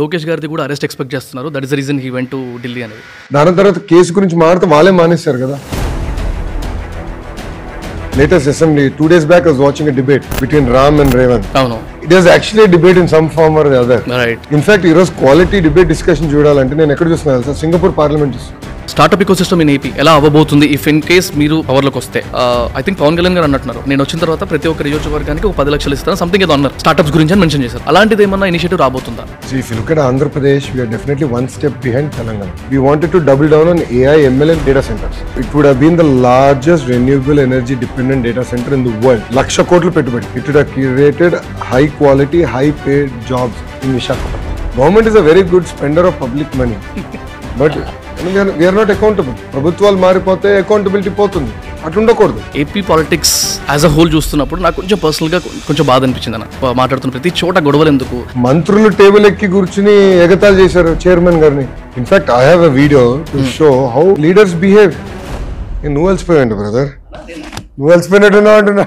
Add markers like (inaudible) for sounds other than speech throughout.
లోకేష్ గారిది కూడా arrest expect చేస్తున్నారు. That is the reason he went to Delhi అనేది. దాని తర్వాత కేసు గురించి మాట్లాడితే వాళ్ళే మానేశారు కదా. Latest assembly two days back was watching debate between Ram and Revanth అవును. It is actually debate in some form or other right in fact ఈ రోజు క్వాలిటీ డిబేట్ డిస్కషన్ చూడాలంటే నేను ఎక్కడ చూస్తున్నా తెలుసా? Singapore parliament startup ecosystem in AP ఎలా అవ్వబోతుంది? ఇఫ్ ఇన్ కేస్ మీరు పవర్లోకి వస్తే. ఐ థింక్ పవన్ కళ్యాణ్ గారు అన్నట్టున్నారు. నేను వచ్చిన తర్వాత ప్రతి ఒక్క నియోజకవర్గానికి ఒక పది లక్షలు ఇస్తాను. సంథింగ్ ఏదో అన్నారు. స్టార్ట్అప్స్ గురించి మెన్షన్ చేశారు. అలాంటిది ఏమన్నా ఇనిషియేటివ్ రాబోతుందా? Andhra Pradesh definitely one step behind Telangana we wanted to down AI MLN data centres it would the largest renewable energy dependent data centre in the world లక్ష కోట్లు పెట్టుబడి. It would created high quality high paid jobs in Visakhapatnam government is a very good spender of public money but we are, we are not accountable. ప్రభుత్వాలు మారిపోతే accountability పోతుంది. అటు ఉండకూడదు AP politics as a whole చూస్తున్నప్పుడు నాకు కొంచెం పర్సనల్గా కొంచెం బాధ అనిపించింది అన్న. మాట్లాడుతున్న ప్రతి చోట గొడవలు ఎందుకు? మంత్రులు టేబుల్ ఎక్కి కూర్చుని ఎగతాలు చేశారు చైర్మన్ గారిని. In fact I have a video to show how leaders behave నువ్వు అలసిపోయాడు బ్రదర్ నువ్వు అలసిపోయినట్టున్నావు అంటున్నా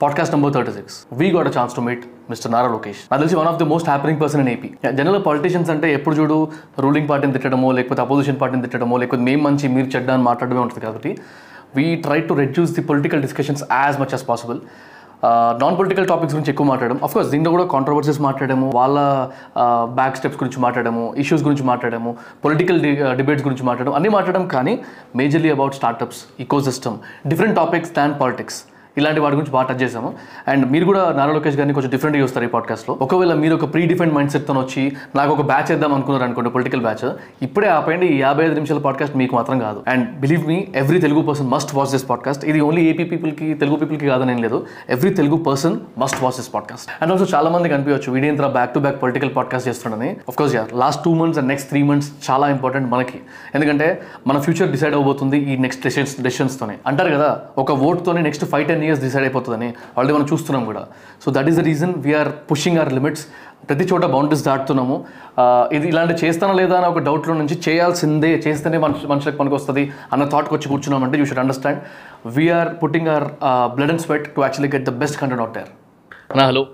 podcast number thirty six we got chance to meet Mister Nara Lokesh. నాకు తెలిసి one of the most happening person in AP general politicians అంటే ఎప్పుడు చూడు రూలింగ్ పార్టీని తిట్టడమో లేకపోతే అపోజిషన్ పార్టీని తిట్టడమో లేకపోతే మేము మంచి మీరు చెడ్డ అని మాట్లాడమే ఉంటుంది కాబట్టి we try to reduce the political discussions as much as possible non political topics గురించి ఎక్కువ మాట్లాడడం. అఫ్కోర్స్ దీంట్లో కూడా కాంట్రవర్సీస్ మాట్లాడము వాళ్ళ uh, బ్యాక్ స్టెప్స్ గురించి మాట్లాడము ఇష్యూస్ గురించి మాట్లాడము పొలిటికల్ డిబేట్స్ గురించి మాట్లాడడం అన్నీ మాట్లాడడం కానీ majorly about startups ecosystem different topics than politics ఇలాంటి వాటి గురించి బాగా టచ్ చేసాము అండ్ మీరు కూడా నారా లోకేష్ గారిని కొంచెం డిఫరెంట్గా చూస్తారు ఈ పాడ్కాస్ట్లో ఒకవేళ మీరు ఒక ప్రీ డిఫెండ్ మైండ్ సెట్తో వచ్చి నాకు ఒక బ్యాచ్ చేద్దాం అనుకున్నారు అనుకోండి పొలిటికల్ బ్యాచ్ ఇప్పుడే ఆపేయండి ఈ యాభై ఐదు నిమిషాల పాడ్కాస్ట్ మీకు మాత్రం కాదు. And believe me every Telugu person must watch this podcast ఇది ఓన్లీ ఏపీ పీపుల్కి తెలుగు పీపుల్కి కాదని ఏం లేదు. Every Telugu person must watch this podcast and also చాలా మంది కనిపించవచ్చు వీడియంత్ర back to back political podcast చేస్తుండని. Of course yeah last two months and next three months చాలా ఇంపార్టెంట్ మనకి. ఎందుకంటే మన ఫ్యూచర్ డిసైడ్ అవబోతుంది ఈ నెక్స్ట్ డెసిషన్స్ డెసిషన్స్తోనే అంటారు కదా ఒక ఓట్తోనే next five ten years decide అయిపోతుందని ఆల్రెడీ మనం చూస్తున్నాం కూడా. So that is the reason we're pushing our limits ప్రతి చోట బౌండరీస్ దాటుతున్నాము. ఇది ఇలాంటి చేస్తానా లేదా అని ఒక డౌట్లో నుంచి చేయాల్సిందే చేస్తేనే మనుషు మనుషులకు పనికి వస్తుంది అన్న థాట్కి వచ్చి కూర్చున్నామంటే you should understand we're putting our blood and sweat to actually get the best content out there అన్నా hello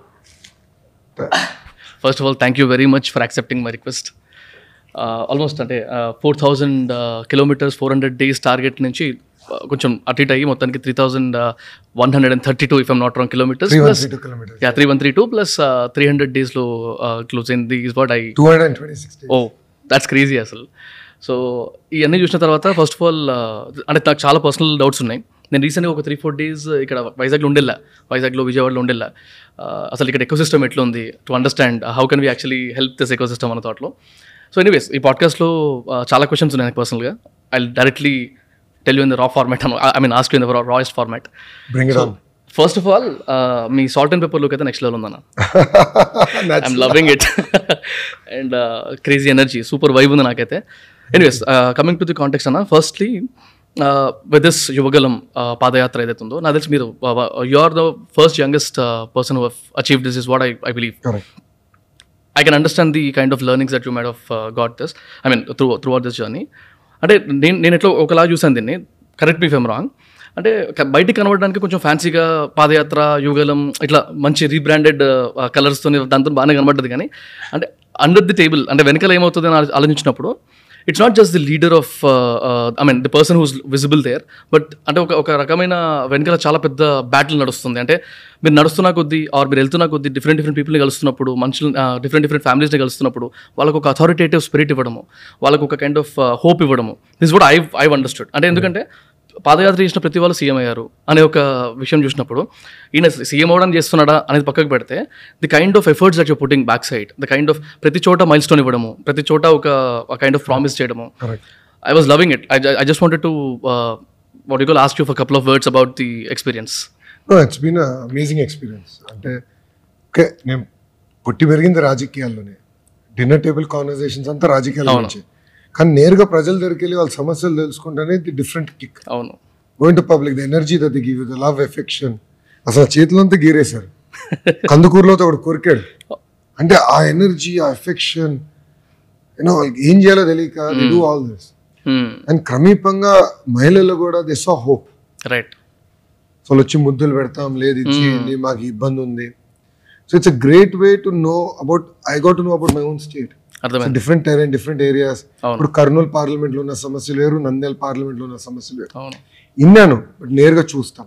first of all thank you very much for accepting my request almost అంటే four thousand kilometres four hundred days target నుంచి కొంచెం అటు ఇటు అయ్యి మొత్తానికి three thousand one hundred and thirty two if am not wrong kilometres plus yeah three one three two plus three hundred డేస్లో close అయింది is what I two hundred twenty six oh that's crazy అసలు. So ఇవన్నీ చూసిన తర్వాత first of all అంటే నాకు చాలా personal doubts ఉన్నాయి. నేను రీసెంట్గా ఒక త్రీ ఫోర్ డేస్ ఇక్కడ వైజాగ్లో ఉండేలా వైజాగ్లో విజయవాడలో ఉండేలా. అసలు ఇక్కడ ఎకో సిస్టమ్ ఎట్లా ఉంది? To understand how can we actually help this ecosystem అన్న థాట్లో సో ఎనీవేస్ ఈ పాడ్కాస్ట్లో చాలా క్వశ్చన్స్ ఉన్నాయి నాకు పర్సనల్గా I directly tell you in the raw format I mean ask you in the rawest format first of all me salt and pepper look అయితే next level ఉందన్న. I'm loving it and crazy energy super vibe ఉంది నాకైతే. Anyways coming to the context అన్న firstly with this Yuvagalam padayatra ఏదైతే ఉందో నాకు తెలిసి మీరు you are the first youngest person who achieve this is what I I believe I can understand the kind of learnings that you made of got this I mean through throughout this journey అంటే నేను నేను ఎట్లా ఒకలా చూసాను దీన్ని. Correct మీ fem wrong అంటే బయటికి కనబడడానికి కొంచెం ఫ్యాన్సీగా పాదయాత్ర యుగలం ఇట్లా మంచి రీబ్రాండెడ్ కలర్స్తో దాంతో బాగానే కనబడ్డది కానీ అంటే అండర్ ది టేబుల్ అంటే వెనకాల ఏమవుతుంది అని ఆలోచించినప్పుడు it's not just the leader of I mean the person who's visible there but అంటే ఒక ఒక రకమైన వెనకాల చాలా పెద్ద బ్యాటిల్ నడుస్తుంది. అంటే మీరు నడుస్తున్న కొద్దీ ఆర్ మీరు వెళ్తున్న కొద్దీ డిఫరెంట్ డిఫరెంట్ పీపుల్ని కలుస్తున్నప్పుడు మనుషులు డిఫరెంట్ డిఫరెంట్ ఫ్యామిలీస్ని కలుస్తున్నప్పుడు వాళ్ళకు ఒక అథారిటేటివ్ స్పిరిట్ ఇవ్వడము వాళ్ళకు ఒక కైండ్ ఆఫ్ హోప్ ఇవ్వడము. దిస్ కూడా ఐ ఐ అండర్స్టూడ్ అంటే ఎందుకంటే పాదయాత్ర చేసిన ప్రతి వాళ్ళు సీఎం అయ్యారు అనే ఒక విషయం చూసినప్పుడు ఈయన సీఎం అవడం చేస్తున్నాడా అనేది పక్కకు పెడితే the kind of efforts that you putting back side the kind of ప్రతి చోట మైల్ స్టోన్ ఇవ్వడము ప్రతి చోట ఒక కైండ్ ఆఫ్ ప్రామిస్ చేయడము. I was loving it I just wanted to what you ask you for couple of words about the experience no it's been amazing experience అంటే okay నేను పుట్టి పెరిగింది రాజకీయాల్లోనే. డిన్నర్ టేబుల్ కాన్వర్సేషన్స్ అంతా రాజకీయాల నుంచి. కానీ నేరుగా ప్రజల దగ్గరికి వెళ్ళి వాళ్ళ సమస్యలు తెలుసుకుంటేనే ది డిఫరెంట్ కిక్ అవును. Going to public the energy that the give the love affection అసలు చేతులంతా గీరేశారు. కందుకూరులో ఒకడు కొరికాడు. అంటే ఆ ఎనర్జీ ఆ ఎఫెక్షన్ యూనో ఏం చేయాలో తెలియక డూ ఆల్ దిస్ అండ్ క్రమీపంగా మహిళలు కూడా దిస్ ఆ హోప్ రైట్ సో వచ్చి ముద్దులు పెడతాం లేదు ఇది చేయండి మాకు ఇబ్బంది ఉంది. So it's a great way to know about I got to know about my own state different terrain different areas. ఇప్పుడు కర్నూలు పార్లమెంట్లో ఉన్న సమస్యలు వేరు నంద్యాల పార్లమెంట్లో ఉన్న సమస్యలు వేరు అవును. ఇన్నాను బట్ నేరుగా చూస్తాం.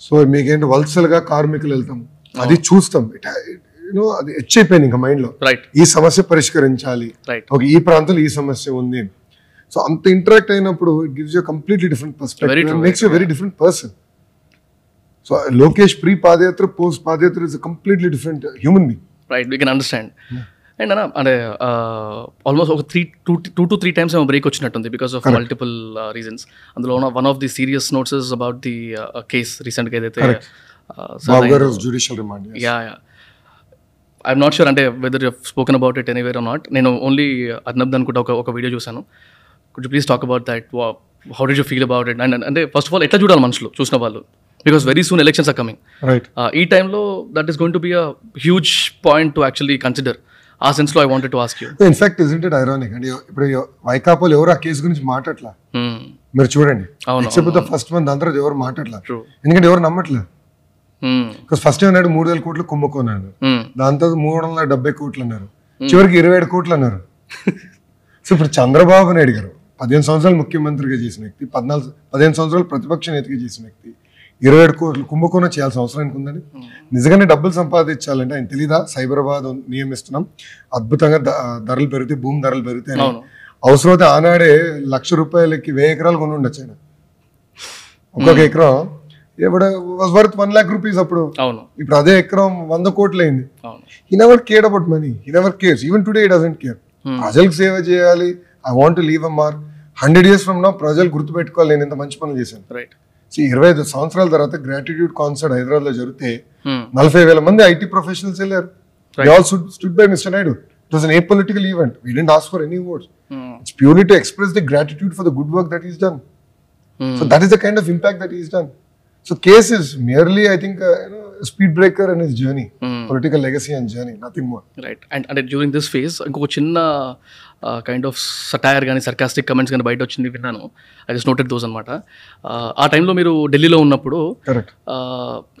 సో మీకేంటి వలసలుగా కార్మికులు వెళ్తాం. అది చూస్తాం. యూనో అది హెచ్ అయిపోయింది ఇంకా మైండ్లో ఈ సమస్య పరిష్కరించాలి. ఈ ప్రాంతంలో ఈ సమస్య ఉంది. సో అంత ఇంటరాక్ట్ అయినప్పుడు it gives you completely different perspective makes you very different person so Lokesh pre padayatra post padayatra is completely different human being right we can understand and అన్న అంటే ఆల్మోస్ట్ ఒక three two two to three times ఏమో break వచ్చినట్టుంది because of multiple reasons అందులో one of the serious notes is about the case రీసెంట్గా ఏదైతే yeah yeah I'm not sure అంటే whether you spoken about it anywhere not నేను only Arnab అనుకుంటా ఒక ఒక వీడియో చూశాను. Could you please talk about that how do you feel about it and అంటే first of all ఎట్లా చూడాలి మనుషులు చూసిన వాళ్ళు? Because very soon elections are coming right ఈ టైంలో that is going to be a huge point to actually consider ఆ సెన్స్లో I wanted to ask you in fact is it ironic అంటే ఇప్పుడు వైకాపాలు ఎవరు ఆ కేసు గురించి మాట్లాడలా మీరు చూడండి. ఎక్సెప్ట్ ఫస్ట్ మంత్ అందరూ ఎవరు మాట్లాడలా ఎందుకంటే ఎవరు నమ్మట్లేదు బికాస్ ఫస్ట్ ఏమన్నాడు? మూడు వేల కోట్లు కుంభకోనాడు దాని తర్వాత మూడు వందల డెబ్బై కోట్లు అన్నారు. చివరికి ఇరవై ఏడు కోట్లు అన్నారు. (laughs) సో ఇప్పుడు చంద్రబాబు నాయుడు గారు పదిహేను సంవత్సరాలు ముఖ్యమంత్రిగా చేసిన వ్యక్తి పద్నాలుగు పదిహేను సంవత్సరాలు ప్రతిపక్ష నేతగా చేసిన వ్యక్తి ఇరవై ఏడు కోట్లు కుంభకోణం చేయాల్సిన అవసరం ఆయనకు ఉందని నిజంగానే డబ్బులు సంపాదించాలంటే ఆయన తెలీదా? సైబరాబాద్ నియమిస్తున్నాం. అద్భుతంగా ధరలు పెరిగితే భూమి ధరలు పెరుగుతాయి అవసరమైతే ఆనాడే లక్ష రూపాయలకి వెయ్యి ఎకరాలు కొని ఉండొచ్చు ఆయన. ఒక్కొక్క ఎకరం ఇప్పుడు was worth one lakh rupees అప్పుడు. అవును. ఇప్పుడు అదే ఎకరం వంద కోట్లు అయింది he never care about money he never cares even today he doesn't care ప్రజలకు సేవ చేయాలి. I want leave a mark hundred years from నా ప్రజలు గుర్తుపెట్టుకోవాలి. నేను ఇంత మంచి పనులు చేశాను. రైట్ ఇరవై ఐదు సంవత్సరాల తర్వాత గ్రాటిట్యూడ్ కాన్సర్ట్ హైదరాబాద్లో జరిగితే నలభై వేల మంది ఐటీ ప్రొఫెషనల్స్ వెళ్ళారు. All stood by Mister Naidu it was a political event we didn't for any words it's purely to express the gratitude for the good work that is done So that is the kind of impact that he's done. So case is merely, I think, uh, you know, a speed breaker in his journey, political legacy and journey, nothing more. Right and అంటే during this phase ఇంకొక చిన్న kind of satire కానీ sarcastic comments కానీ బయట వచ్చింది విన్నాను. I just noted those అనమాట ఆ టైంలో మీరు ఢిల్లీలో ఉన్నప్పుడు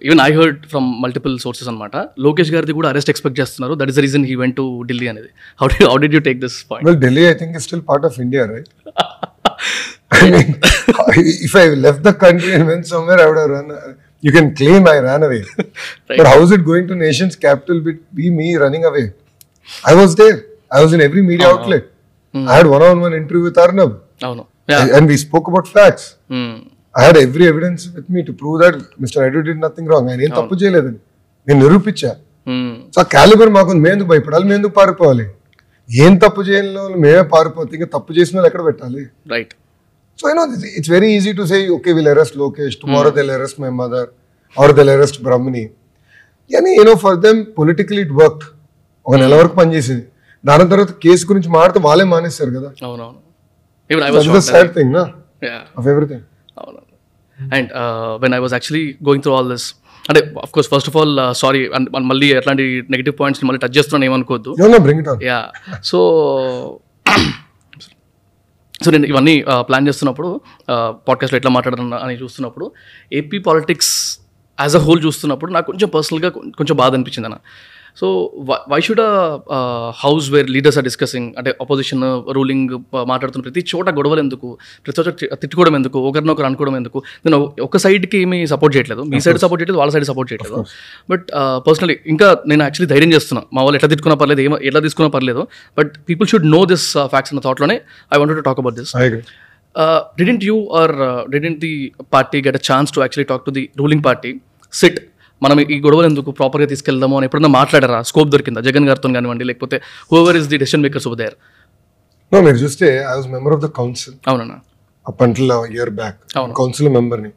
even I heard from multiple sources అనమాట లోకేష్ గారిది కూడా అరెస్ట్ ఎక్స్పెక్ట్ చేస్తున్నారు. That is reason he went to Delhi అనేది. How do how do you take this point Delhi I think still part of India right if I left the country and went somewhere I would have run you can claim I run away but how is it going to nation's capital be me running away I was there I was in every media outlet. I had one-on-one interview with Arnab. అవును. Yeah And we spoke about facts. I had every evidence with me to prove that Mr. Naidu did nothing wrong. ఆయన ఏం తప్పు చేయలేదని నేను నిరూపించా so ఆ calibre మాకు ఎందుకు భయపడాలి మేము ఎందుకు పారిపోవాలి ఏం తప్పు చేయని వాళ్ళు మేమే పారిపోతే ఇంకా తప్పు చేసిన వాళ్ళు ఎక్కడ పెట్టాలి right so you know it's very easy to say okay will arrest Lokesh tomorrow they'll arrest my mother or they'll arrest Brahmani కానీ you know for them politically it work ఒక నెల వరకు పనిచేసింది. దాని తర్వాత కేసు గురించి మాడితే వాళ్ళే మానేస్తారు కదా. అవునవును. సాడ్ థింగ్ నా ఆఫ్ ఎవ్రీథింగ్ అవును and when I was actually going through all this అంటే of course first of all sorry మళ్ళీ ఎట్లాంటి నెగిటివ్ పాయింట్స్ మళ్ళీ టచ్ చేస్తున్నాను ఏమనుకోవద్దు. ఆన్ యా సో సో నేను ఇవన్నీ ప్లాన్ చేస్తున్నప్పుడు పాడ్కాస్ట్లో ఎట్లా మాట్లాడాలని అని చూస్తున్నప్పుడు AP politics as a whole చూస్తున్నప్పుడు నాకు కొంచెం పర్సనల్గా కొంచెం బాధ అనిపించింది అన్న. So why should house where leaders are discussing అంటే అపోజిషన్ రూలింగ్ మాట్లాడుతున్న ప్రతి చోట గొడవలు ఎందుకు? ప్రతి చోట తిట్టుకోవడం ఎందుకు? ఒకరినొకరు అనుకోవడం ఎందుకు? నేను ఒక సైడ్కి ఏమీ సపోర్ట్ చేయట్లేదు. మీ సైడ్ సపోర్ట్ చేయట్లేదు వాళ్ళ సైడ్ సపోర్ట్ చేయట్లేదు. బట్ పర్సనలీ ఇంకా నేను యాక్చువల్లీ ధైర్యం చేస్తున్నా. మా వాళ్ళు ఎట్లా తిట్టుకున్నా పర్లేదు ఏమో ఎట్లా తీసుకున్నా పర్లేదు. But people should know this facts అన్న థాట్లోనే I want to talk about this didn't you or didn't the party get a chance to actually talk to the ruling party sit మనం ఈ గొడవలు ఎందుకు ప్రాపర్గా తీసుకెళ్దాము అని ఎప్పుడన్నా మాట్లాడారా? స్కోప్ దొరికిందా? జగన్ గారితో కానివ్వండి లేకపోతే whoever is the decision makers over there no మీరు చూస్తే I was member of the council అవునన్నా. అప్ అంటిల్ ఇయర్ బ్యాక్ అవును. కౌన్సిల్ మెంబర్ని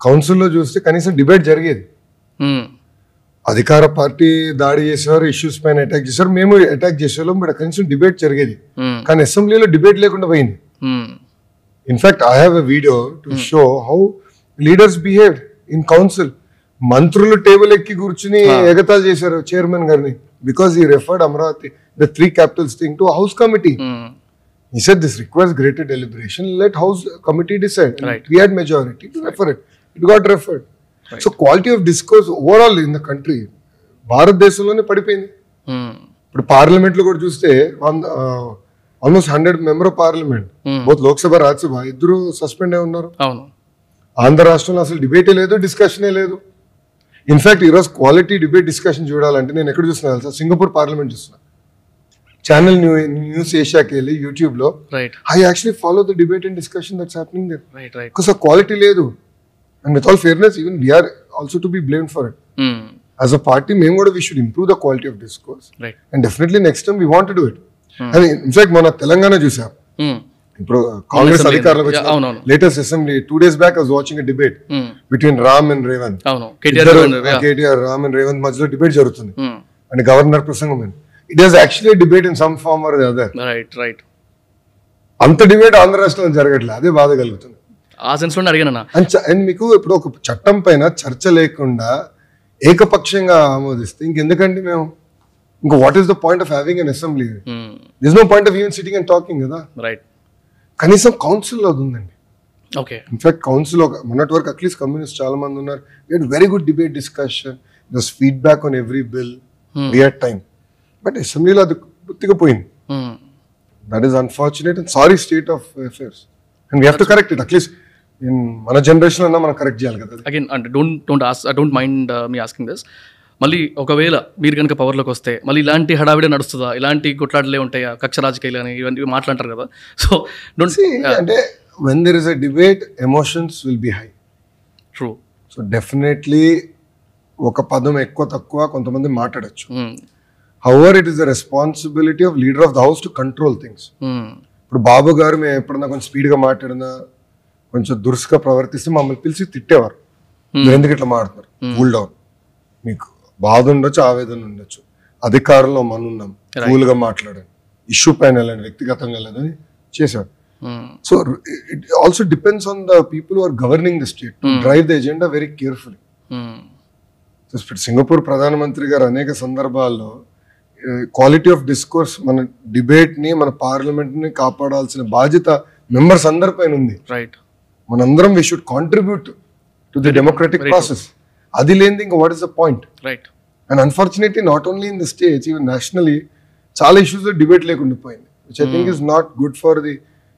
కౌన్సిల్లో చూస్తే కనీసం డిబేట్ జరిగేది. Hmm. అధికార పార్టీ దాడి చేసేవారు ఇష్యూస్ పైన అటాక్ చేశారు మేము అటాక్ చేసేవాళ్ళం బట్ కనీసం డిబేట్ జరిగేది. Hmm. కానీ అసెంబ్లీలో డిబేట్ లేకుండా పోయింది. In fact I have a video to show how leaders behave in council మంత్రులు టేబుల్ ఎక్కి కూర్చుని ఎగతాలు చేశారు చైర్మన్ గారిని because he referred Amaravati the three capitals thing to house committee Hmm. He said this requires greater deliberation. Let House committee decide. Right. We had majority to refer it. It got referred. So quality of discourse overall in the country, భారతదేశంలోనే పడిపోయింది Hmm. ఇప్పుడు పార్లమెంట్లో కూడా చూస్తే almost hundred member of parliament both Lok Sabha Rajya Sabha ఇద్దరు suspend అయి ఉన్నారు ఆంధ్ర రాష్ట్రంలో అసలు డిబేటే లేదు డిస్కషనే లేదు ఇన్ఫాక్ట్ ఈరోజు క్వాలిటీ డిబేట్ డిస్కషన్ చూడాలంటే నేను ఎక్కడ చూస్తున్నా తెలుసా? సింగపూర్ పార్లమెంట్ చూస్తున్నా. ఛానల్ న్యూ న్యూస్ ఏషియాకి వెళ్ళి యూట్యూబ్లో right I actually follow the debate and discussion that's happening there because quality లేదు. And with all fairness even we're also to be blame for it as a party మేము కూడా we should improve the quality of discourse and definitely next time we want do it and in fact మన తెలంగాణ చూసాం. ఇప్పుడు Congress. Latest assembly two days back was watching debate between Ram and Revanth KTR Ram and Revanth మధ్యలో debate జరుగుతుంది. And governor ప్రసంగం it is actually debate in some form or other right right అంత debate Andhra రాష్ట్రంలో జరగట్లేదు అదే బాధ కలుగుతుంది. ఆ సెన్స్లో అండ్ మీకు ఇప్పుడు ఒక చట్టం పైన చర్చ లేకుండా ఏకపక్షంగా ఆమోదిస్తే ఇంకెందుకండి మేము? ఇంకా what is the point of having an assembly this no point of even sitting and talking కదా. రైట్ కనీసం కౌన్సిల్ అది ఉందండి. ఓకే. ఇన్ఫాక్ట్ కౌన్సిల్ ఒక మొన్నటి వరకు అట్లీస్ట్ కమ్యూనిస్ట్ చాలా మంది ఉన్నారు we very good debate discussion thus feedback on every bill had time but అసెంబ్లీలో అది పూర్తిగా పోయింది. That is unfortunate and sorry state of affairs and we have to correct it at least in మన generation అన్నా మనం correct చేయాలి కదా again అంటే don't don't as don't mind me asking this మళ్ళీ ఒకవేళ మీరు కనుక పవర్లోకి వస్తే మళ్ళీ ఇలాంటి హడావిడే నడుస్తుందా? ఇలాంటి కొట్లాటలే ఉంటాయా? కక్ష రాజకీయాలు అని ఇవన్నీ మాట్లాడతారు కదా. సో డోంట్ See, అంటే when there is a debate emotions will be high true so definitely ఒక పదం ఎక్కువ తక్కువ కొంతమంది మాట్లాడచ్చు. However it is the responsibility of leader of the house to control things ఇప్పుడు బాబు గారు మేము ఎప్పుడన్నా కొంచెం స్పీడ్గా మాట్లాడినా కొంచెం దురుసుగా ప్రవర్తిస్తే మమ్మల్ని పిలిచి తిట్టేవారు. మీరు ఎందుకు ఇట్లా మాట్లాడుతున్నారు? కూల్ డౌన్ మీకు బాధ ఉండొచ్చు ఆవేదన ఉండొచ్చు. అధికారంలో మనం ఉన్నాం. కూల్గా మాట్లాడండి ఇష్యూ పైన వెళ్ళండి వ్యక్తిగతంగా వెళ్ళదని చేశారు. So it also depends on the people are governing the state drive the agenda very carefully Singapore ప్రధానమంత్రి గారు అనేక సందర్భాల్లో క్వాలిటీ ఆఫ్ డిస్కోర్స్ మన డిబేట్ని మన పార్లమెంట్ని కాపాడాల్సిన బాధ్యత మెంబర్స్ అందరిపైన ఉంది. రైట్ మనందరం we should contribute to the democratic process అది లేనిది ఇంకా what is the point right and unfortunately not only in the states even nationally చాలా ఇష్యూస్ డిబేట్ లేకుండా పోయింది which I think is not good for the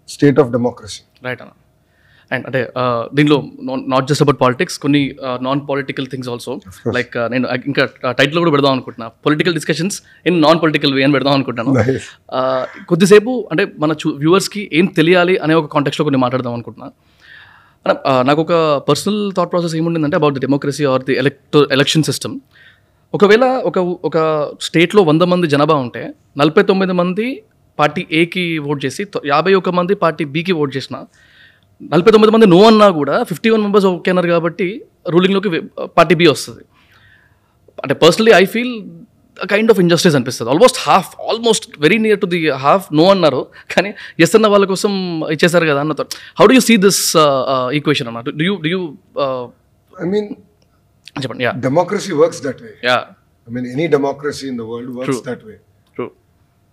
state of democracy right అన్న. And అంటే దీనిలో not just about politics కొన్ని non political things also like నేను ఇంకా title కూడా పెడదాం అనుకుంటున్నా. Political discussions in non political way అని పెడదాం అనుకుంటున్నాను ఆ, కొద్దిసేపు అంటే మన వ్యూవర్స్కి ఏం తెలియాలి అనే ఒక కాంటెక్స్లో కొన్ని మాట్లాడదాం అనుకుంటున్నా. నాకు ఒక personal thought process ఏముండిందంటే about the democracy or the elect election system ఒకవేళ ఒక ఒక స్టేట్లో వంద మంది జనాభా ఉంటే నలభై తొమ్మిది మంది పార్టీ ఏకి ఓట్ చేసి యాభై ఒక మంది పార్టీ బీకి ఓట్ చేసిన నలభై తొమ్మిది మంది నో అన్నా కూడా ఫిఫ్టీ వన్ మెంబర్స్ ఓకే అన్నారు కాబట్టి రూలింగ్లోకి పార్టీ బి వస్తుంది. అంటే personally I feel kind of injustice అనిపిస్తుంది. Almost half almost very near to the half no అన్నారు కానీ ఎస్ అన్న వాళ్ళ కోసం ఇచ్చేసారు కదా అన్నతో. How do you see this equation అన్న? Do you do you I mean చెప్పండి yeah democracy works that way yeah democracy in the world works True. that way. True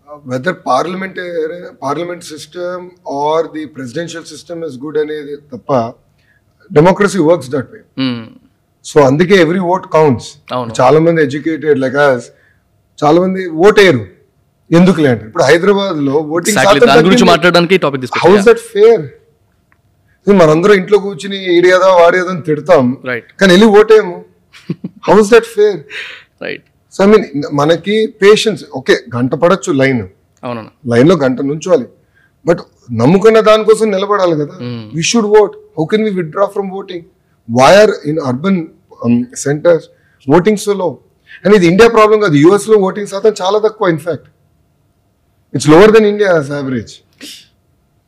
Uh, whether parliament parliament system or the presidential system is good అనేది తప్ప democracy works that way so అందుకే every vote counts. చాలా మంది educated like చాలా మంది vote వేయరు ఎందుకు లేండి ఇప్పుడు హైదరాబాద్లో ఓటింగ్ గురించి మాట్లాడడానికి టాపిక్ హౌస్ దట్ ఫేర్ మనందరం ఇంట్లో కూర్చుని ఈడేదా వాడేదా అని తిడతాం. కానీ వెళ్ళి ఓటేము house that fair right so I mean మనకి పేషెన్స్ ఓకే గంట పడచ్చు లైన్. అవునన్న లైన్లో గంట నుంచోవాలి. బట్ నమ్ముకున్న దానికోసం నిలబడాలి కదా. We should vote how can we withdraw from voting why are in urban centres voting so low and ఇది ఇండియా ప్రాబ్లం కాదు. యుఎస్లో ఓటింగ్ శాతం చాలా తక్కువ in fact it's lower than India average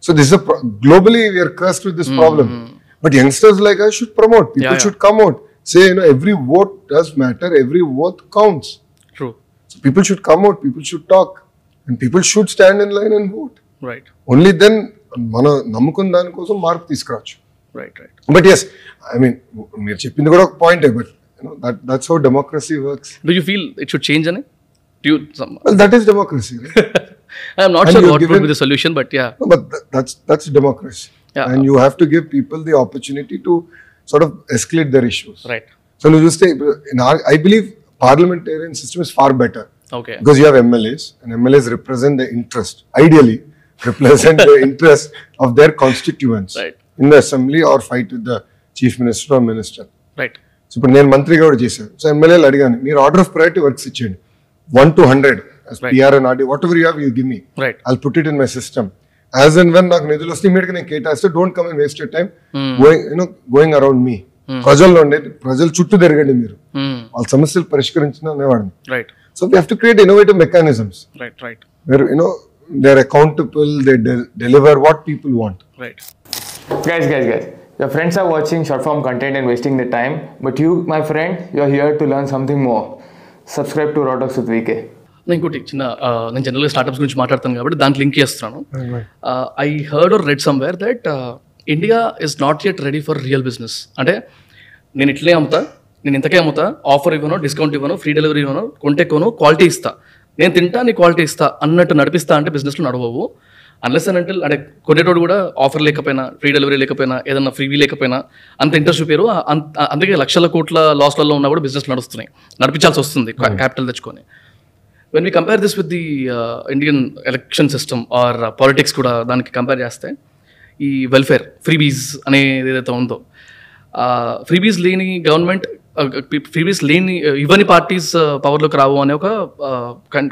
so this globally we're cursed with this problem but youngsters like I should promote people. Should come out Say you know every vote does matter every vote counts true So people should come out, people should talk, and people should stand in line and vote. Right only then మన నమ్ముకున్న దానికోసం మార్పు తీసుకురావచ్చు right right but yes I mean మీరు చెప్పింది కూడా ఒక పాయింటే but that that's how democracy works do you feel it should change అని do (laughs) well that is democracy (laughs) I'm not And sure you're what would given- be the solution but yeah but that's that's democracy Yeah. And you have to give people The opportunity to sort of escalate their issues right so నువ్వు చూస్తే I believe parliamentarian system is far better okay because you have MLAs and MLAs represent the interest, ideally represent the (laughs) interest of their constituents Right. in the assembly or fight with the chief minister or minister. Right so ఇప్పుడు నేను మంత్రిగా కూడా చేశాను so ఎమ్మెల్యేలు అడిగాను మీరు order of priority works ఇచ్చేయండి one to hundred PR and RD whatever you have you give me right I'll put it in my system As and when నాకు నిధులు వస్తే ఇమీడియట్ నేను కేటాయిస్తే don't come and waste time going you know going around మీ ప్రజల్లో ఉండేది ప్రజల చుట్టూ తిరగండి మీరు. వాళ్ళ సమస్యలు పరిష్కరించిన అనేవాడిని. Right so we have to create innovative mechanisms right right where you know they are accountable they deliver what people want right Guys, guys, guys. Your friends are watching short form content and wasting their time, but you, my friend, you're here to learn something more. Subscribe to Talks with VK. నేను ఇంకోటి చిన్న నేను జనరల్గా startups గురించి మాట్లాడతాను కాబట్టి దానికి link చేస్తున్నాను. I heard or read somewhere that India is not yet ready for real business అంటే నేను ఇట్లే అమ్ముతా నేను ఇంతకే అమ్ముతా ఆఫర్ ఇవ్వను డిస్కౌంట్ ఇవ్వను ఫ్రీ డెలివరీ ఇవ్వను కొంటే కొను క్వాలిటీ ఇస్తా. నేను తింటా నీ క్వాలిటీ ఇస్తా అన్నట్టు నడిపిస్తా అంటే బిజినెస్లో నడవవు. అన్లెస్ అని అంటే అంటే కొనేటోడు కూడా ఆఫర్ లేకపోయినా ఫ్రీ డెలివరీ లేకపోయినా ఏదన్నా ఫ్రీవీ లేకపోయినా అంత ఇంట్రెస్ట్ చూపారు అంత అందుకే లక్షల కోట్ల లాస్లలో ఉన్నా కూడా బిజినెస్ నడుస్తున్నాయి. నడిపించాల్సి వస్తుంది క్యాపిటల్ తెచ్చుకొని. When we compare this with the Indian election system or politics కూడా దానికి కంపేర్ చేస్తే ఈ వెల్ఫేర్ ఫ్రీబీస్ అనేది ఏదైతే ఉందో ఫ్రీబీస్ లేని గవర్నమెంట్ ఫ్రీబీస్ లేని ఇవ్వని పార్టీస్ పవర్లోకి రావు అనే ఒక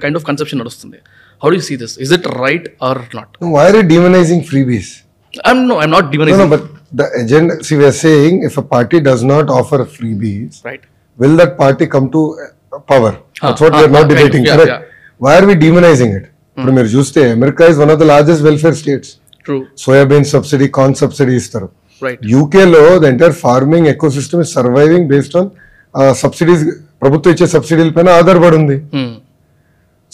కైండ్ ఆఫ్ కన్సెప్షన్ నడుస్తుంది. How do see this is it right or not why are you demonising freebies? I'm no I'm not No, divine no, but the agenda, see, we are saying if a party does not offer freebies, right will that party come to uh, correct? yeah. Why are we demonizing it? ఇప్పుడు మీరు చూస్తే America is one of the largest welfare states soybean subsidy corn subsidy ఇస్తారు. యూకేలో the entire farming ecosystem is surviving based on subsidies ప్రభుత్వం ఇచ్చే సబ్సిడీల పైన ఆధారపడి ఉంది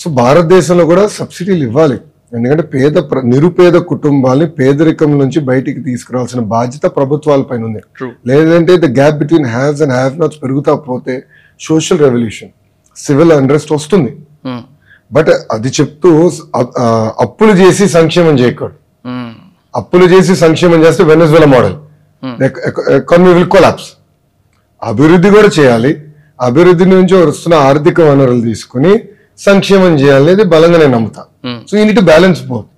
సో భారతదేశంలో కూడా సబ్సిడీలు ఇవ్వాలి. ఎందుకంటే పేద నిరుపేద కుటుంబాలని పేదరికం నుంచి బయటికి తీసుకురావాల్సిన బాధ్యత ప్రభుత్వాల పైన ఉంది. True. లేదంటే the gap between haves and have nots పెరుగుతా పోతే సోషల్ రెవల్యూషన్ సివిల్ అండ్రెస్ట్ వస్తుంది. బట్ అది చెప్తూ అప్పులు చేసి సంక్షేమం చేయకూడదు. అప్పులు చేసి సంక్షేమం చేస్తే Venezuela model? Economy will collapse. అభివృద్ధి కూడా చేయాలి. అభివృద్ధి నుంచి వస్తున్న ఆర్థిక వనరులు తీసుకుని సంక్షేమం చేయాలనేది బలంగా నేను నమ్ముతా. So you need to balance both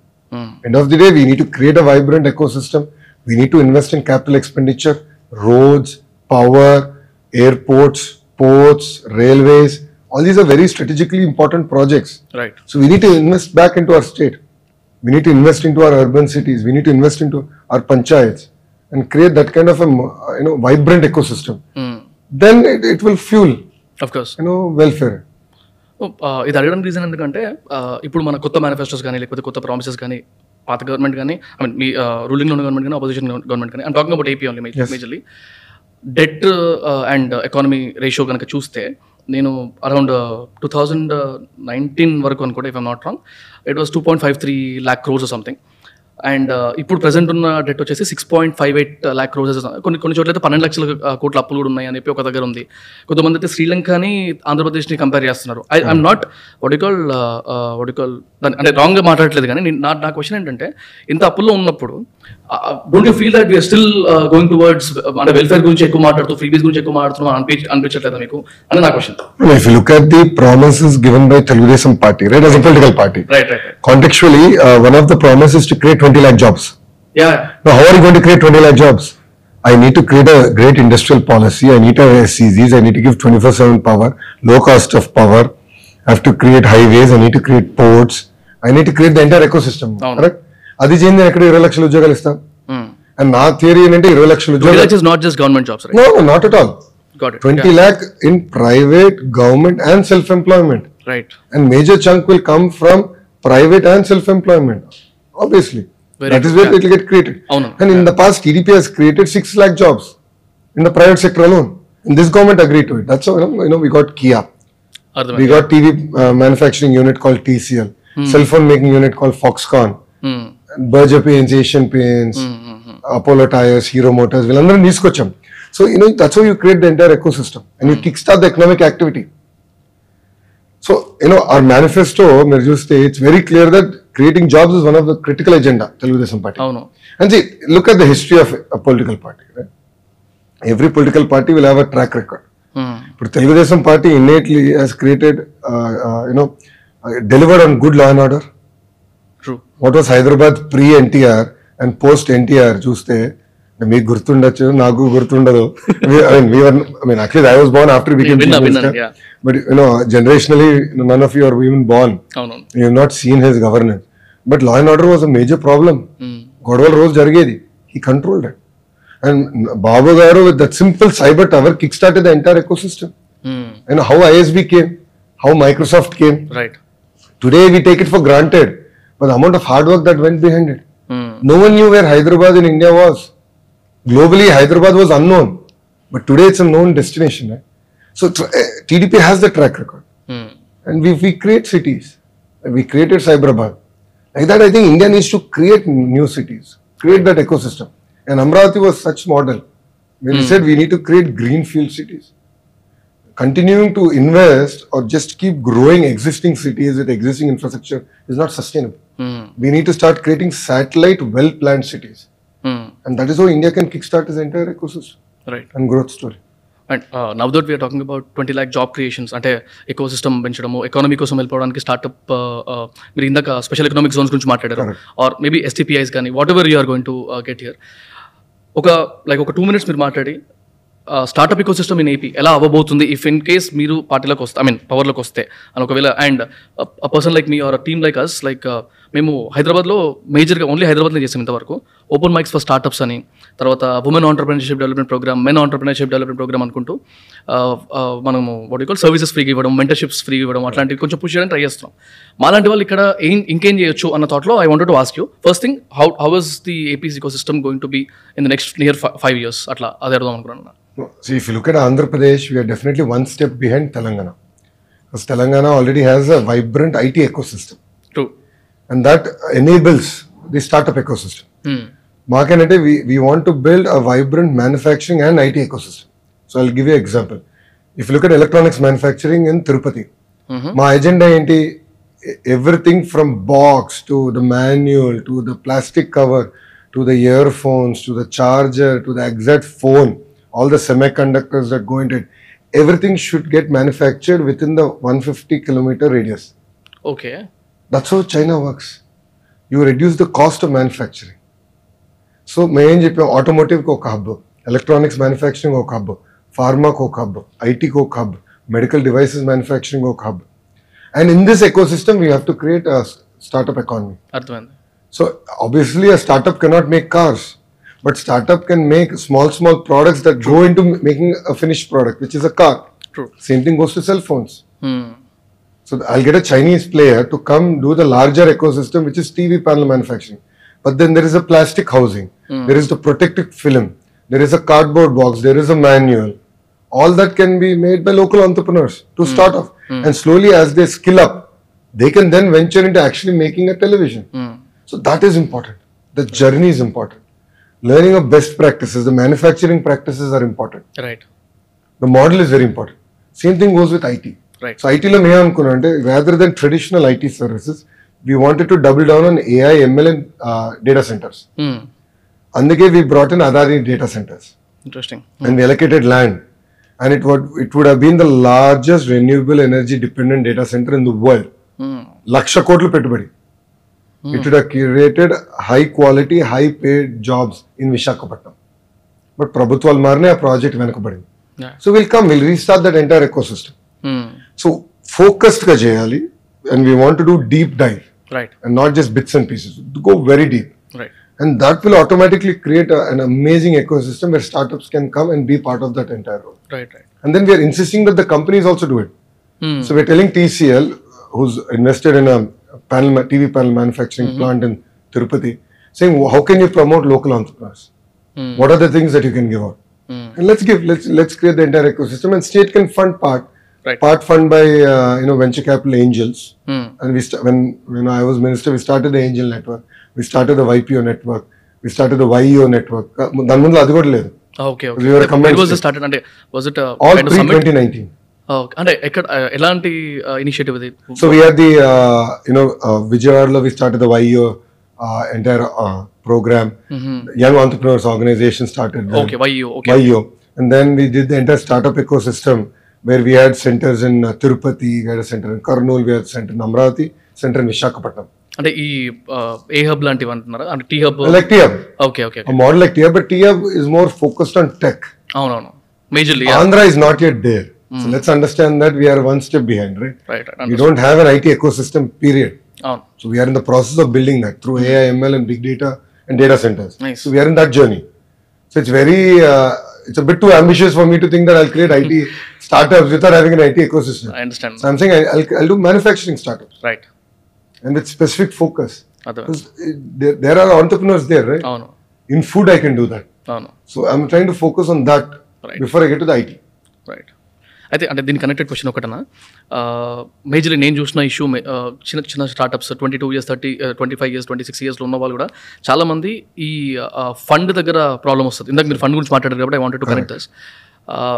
end of the day we need to create a vibrant ecosystem we need to invest in capital expenditure roads power airports ports railways All these are very strategically important projects right So we need to invest back into our state. We need to invest into our urban cities. We need to invest into our panchayats and create that kind of a mo- uh, you know vibrant ecosystem. Then it, it will fuel of course you know welfare. ఇది అడగడం reason ఎందుకంటే ఆ, ఇప్పుడు మన కొత్త manifestos కానీ లేకపోతే కొత్త ప్రామిసెస్ కానీ పాత గవర్నమెంట్ కానీ ఐ మీన్ మీ రూలింగ్లో ఉన్న గవర్నమెంట్ కానీ అపోజిషన్ గవర్నమెంట్ కానీ I'm talking about AP only majorly debt and economy ratio కనుక చూస్తే నేను అరౌండ్ టూ థౌజండ్ నైన్టీన్ వరకు అనుకుంటే if I'm not wrong it was two point five three lakh crores something and ఇప్పుడు present ఉన్న debt వచ్చేసి six point five eight lakh crores కొన్ని కొన్ని చోట్ల అయితే పన్నెండు లక్షల కోట్ల అప్పులు కూడా ఉన్నాయి అని చెప్పి ఒక దగ్గర ఉంది. కొంతమంది అయితే శ్రీలంకని ఆంధ్రప్రదేశ్ని కంపేర్ చేస్తున్నారు. I I'm not radical radical అంటే రాంగ్గా మాట్లాడట్లేదు కానీ నేను- నా నా క్వశ్చన్ ఏంటంటే ఇంత అప్పుల్లో ఉన్నప్పుడు don't you feel that we're still going towards అంటే వెల్ఫేర్ గురించి ఎక్కువ మాట్లాడుతూ ఫ్రీబీస్ గురించి ఎక్కువ మాట్లాడుతున్నాం అనిపి అనిపించట్లేదా మీకు అని నా question If you look at the promises given by Telugu Desam Party, right, as a political party, right right contextually, uh, one of the promises is to create 20 lakh jobs. Yeah Now, how are you going to create 20 lakh jobs? I need to create a great industrial policy. I need to have SCZs. I need to give 24 7 power, low cost of power. I have to create highways. I need to create ports. I need to create the entire ecosystem. అవును. Correct? అది చేయండి నేను ఎక్కడ ఇరవై లక్షల ఉద్యోగాలు ఇస్తాను and నా థియరీ ఏంటంటే ఇరవై లక్షల ఉద్యోగాలు is not just government jobs right no not at all got it twenty lakh in private government and self employment right and major chunk will come from private and self-employment. Obviously, Very that is good, where yeah. it will get created. అవును, And in the past, TDP has created six lakh jobs in the private sector alone. And this government agreed to it. That's how you know, you know we got Kia, we అర్థమైంది got TV uh, manufacturing Berger Paints, Asian Paints, Apollo Tires, Hero Motors. వీళ్ళందరం తీసుకొచ్చాం so you know that's how you create the entire ecosystem and you kickstart the economic activity. So, you know, our manifesto, మీరు చూస్తే it's very clear that creating jobs is one of the critical agenda Telugu Desam party అవును and look at the history of political party every political party will have a track record ఇప్పుడు Telugu Desam party innately has created you know delivered on good law and order what was Hyderabad pre NTR and post NTR చూస్తే మీకు గుర్తుండొచ్చు నాకు గుర్తుండదు. I was born after. But you know generationally none of your even born you not seen his governance but law and order was a major problem గొడవలు రోజు జరిగేది. He controlled it and Babu garu with that simple cyber tower kick start the entire ecosystem and how ISB came how Microsoft came right Today we take it for granted, but the amount of hard work that went behind it. Hmm. No one knew where Hyderabad in India was. Globally, Hyderabad was unknown, but today it's a known destination. So tr- eh, TDP has the track record, hmm. and we we create cities. We created Cyberabad. Like that, I think India needs to create new cities, create that ecosystem. And Amravati was such model. When we hmm. said we need to create greenfield cities continuing to invest or just keep growing existing cities with existing infrastructure is not sustainable. We need to start creating satellite, well planned cities. And that is how India can kickstart its entire ecosystem right and growth story. And now that we're talking about twenty lakh job creations అంటే ecosystem పెంచడము economy కోసం వెళ్ళిపోవడానికి startup మీరు ఇందాక special economic zones గురించి మాట్లాడారు. Or maybe STPIs కానీ whatever you're going to get here ఒక లైక్ ఒక టూ మినిట్స్ మీరు మాట్లాడి startup ecosystem in AP ఎలా అవ్వబోతుంది? ఇఫ్ ఇన్ కేస్ మీరు పార్టీలోకి వస్తే ఐ మీన్ పవర్లోకి వస్తే. అని ఒకవేళ and person like me or team like us like మేము హైదరాబాద్లో మేజర్గా ఓన్లీ హైదరాబాద్లో చేసాం ఇంతవరకు. ఓపెన్ మైక్స్ ఫర్ స్టార్ట్అప్స్ అని తర్వాత women entrepreneurship development program men entrepreneurship development program అనుకుంటూ మనము వాటి కాల్ సర్వీసెస్ ఫ్రీగా ఇవ్వడం మెంటర్షిప్స్ ఫ్రీగా ఇవ్వడం అట్లాంటివి కొంచెం పుష్ చేయడానికి ట్రై చేస్తున్నాం. మాలాంటి వాళ్ళు ఇక్కడ ఏం ఇంకేం చేయొచ్చు అన్న థాట్లో I want to ask you first thing how how is the AP's ecosystem going to be in the next near five years అట్లా అదే అర్థం అనుకున్నాను Andhra Pradesh if you one step behind Telangana we are definitely one step behind Telangana. Because Telangana and that enables the startup ecosystem. Hmm. Mark and we, we want to build a vibrant manufacturing and IT ecosystem. So I'll give you an example. If you look at electronics manufacturing in Tirupati, mm -hmm. my agenda ain't everything from box to the manual to the plastic cover to the earphones to the charger to the exact phone, all the semiconductors that go into it. Everything should get manufactured within the 150 kilometer radius. Okay. That's how China works. You reduce the cost of manufacturing. So మేము ఏం చెప్పాం ఆటోమోటివ్కి ఒక hub electronics manufacturing ఒక hub ఫార్మాకి ఒక hub ఐటీకి ఒక హబ్ మెడికల్ డివైసెస్ మ్యానుఫ్యాక్చరింగ్ ఒక hub and in this ecosystem we have to create startup economy అర్థమైంది so obviously a startup cannot make cars, but startup can make small, small products that go into m- making a finished product, which is a car. True Same thing goes to cell phones. So I'll get a Chinese player to come do the larger ecosystem, which is TV panel manufacturing. But then there is a plastic housing, hmm. there is the protective film, there is a cardboard box, there is a manual. All that can be made by local entrepreneurs to hmm. start off. Hmm. And slowly, as they skill up, they can then venture into actually making a television. So that is important. The journey is important. Learning of best practices, the manufacturing practices are important. Right. The model is very important. Same thing goes with IT. So ఐటీలో మేము అనుకున్నాం అంటే rather than traditional IT services we wanted to double down on AI ML and data centres అందుకే we brought in Adani data centres interesting and allocated land and it would it would been the largest renewable energy dependent data centre in the world లక్ష కోట్లు పెట్టుబడి. It would created high quality high paid jobs in Visakhapatnam but ప్రభుత్వాలు మారినే ఆ project వెనకబడింది. So will come will restart that entire ecosystem so focused గా చేయాలి and we want do deep dive right and not just bits and pieces go very deep right and that will automatically create a- an amazing ecosystem where startups can come and be part of that entire role. Right right And then we are insisting that the companies also do it. So we're telling TCL, who's invested in a panel ma- TV panel manufacturing plant in Tirupati, saying how can you promote local entrepreneurs? What are the things that you can give out? And let's give let's let's create the entire ecosystem, and state can fund part. Right. Part fund by uh, you know venture capital angels, and we st- when when I was minister, we started the angel network, we started the YPO network, we started the YEO network. Uh, దాని ముందు అది కూడా లేదు okay We were a combined was state. Started అంటే was it all pre twenty nineteen అంటే ఎక్కడ uh, ఎలాంటి initiative ఇది So we had the, uh, you know, uh, Vijayawada, we started the YEO uh, entire uh, program. Young Entrepreneurs Organization started there. Okay Y okay YEO. And then we did the entire startup ecosystem where we had centers in uh, Tirupati, we had a center in Kurnool, we had a center in Amravati, center in Vishakhapatnam. అంటే ఈ ఏ hub లాంటివి అంటున్నారా అంటే T hub Like T-Hub. Okay okay A model like T-Hub, but T-Hub is more focused on tech. అవునవును majorly Andhra is not yet there. So let's understand that we are one step behind, right? Right We don't have an IT ecosystem, period. అవును So we are in the process of building that through AI, ML, and big data and data centers. Nice. So we are in that journey. So it's very, uh, it's a bit too ambitious for me to think that I'll create IT startups without having an IT ecosystem. I understand So I'm saying I, I'll, I'll do manufacturing startups right and with specific focus. Because uh, there, there are entrepreneurs there, right? అవును In food, I can do that. అవును So I'm trying to focus on that Right. before I get to the IT. Right అయితే అంటే దీని connected question ఒకటనా majorly నేను చూసిన issue చిన్న చిన్న startups twenty two years thirty twenty five years twenty six ఇయర్స్లో ఉన్న వాళ్ళు కూడా చాలామంది ఈ ఫండ్ దగ్గర ప్రాబ్లం వస్తుంది ఇందాక మీరు ఫండ్ గురించి మాట్లాడారు కాబట్టి I wanted to connect thus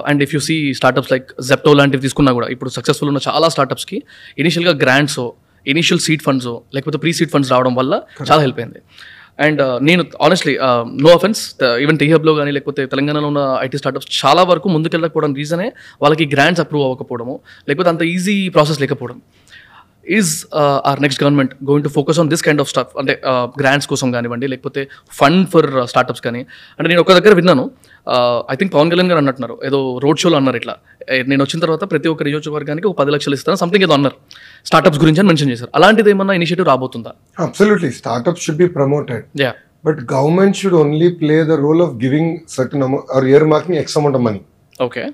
and if you see startups like Zepto లాంటివి తీసుకున్నా కూడా ఇప్పుడు సక్సెస్ఫుల్ ఉన్న చాలా స్టార్టప్స్కి ఇనిషియల్గా గ్రాంట్స్ ఇనిషియల్ సీడ్ ఫండ్స్ లేకపోతే ప్రీ సీడ్ ఫండ్స్ రావడం వల్ల చాలా హెల్ప్ అయింది. అండ్ నేను ఆనెస్ట్లీ నో అఫెన్స్ ఈవెన్ టీహబ్లో కానీ లేకపోతే తెలంగాణలో ఉన్న ఐటీ స్టార్టప్స్ చాలా వరకు ముందుకెళ్ళకపోవడం రీజనే వాళ్ళకి గ్రాంట్స్ అప్రూవ్ అవ్వకపోవడము లేకపోతే అంత ఈజీ ప్రాసెస్ లేకపోవడం. Is our next government going to focus on this kind of stuff అంటే గ్రాంట్స్ కోసం కానివ్వండి లేకపోతే ఫండ్ ఫర్ స్టార్టప్స్ కానీ అంటే నేను ఒక దగ్గర విన్నాను ఐ థింక్ పవన్ కళ్యాణ్ గారు అన్నట్టున్నారు. ఏదో రోడ్ షోలో అన్నారు ఇట్లా. నేను వచ్చిన తర్వాత ప్రతి ఒక్క నియోజకవర్గానికి ఒక పది లక్షలు ఇస్తాను సంథింగ్ ఏదో అన్నారు. స్టార్టప్స్ గురించి అని మెన్షన్ చేశారు. అలాంటిది ఏమన్నా ఇనిషియేటివ్ రాబోతుందా? Absolutely. Startups should be promoted. Yeah But government should only play the role of giving certain amount or earmarking X amount of money. Okay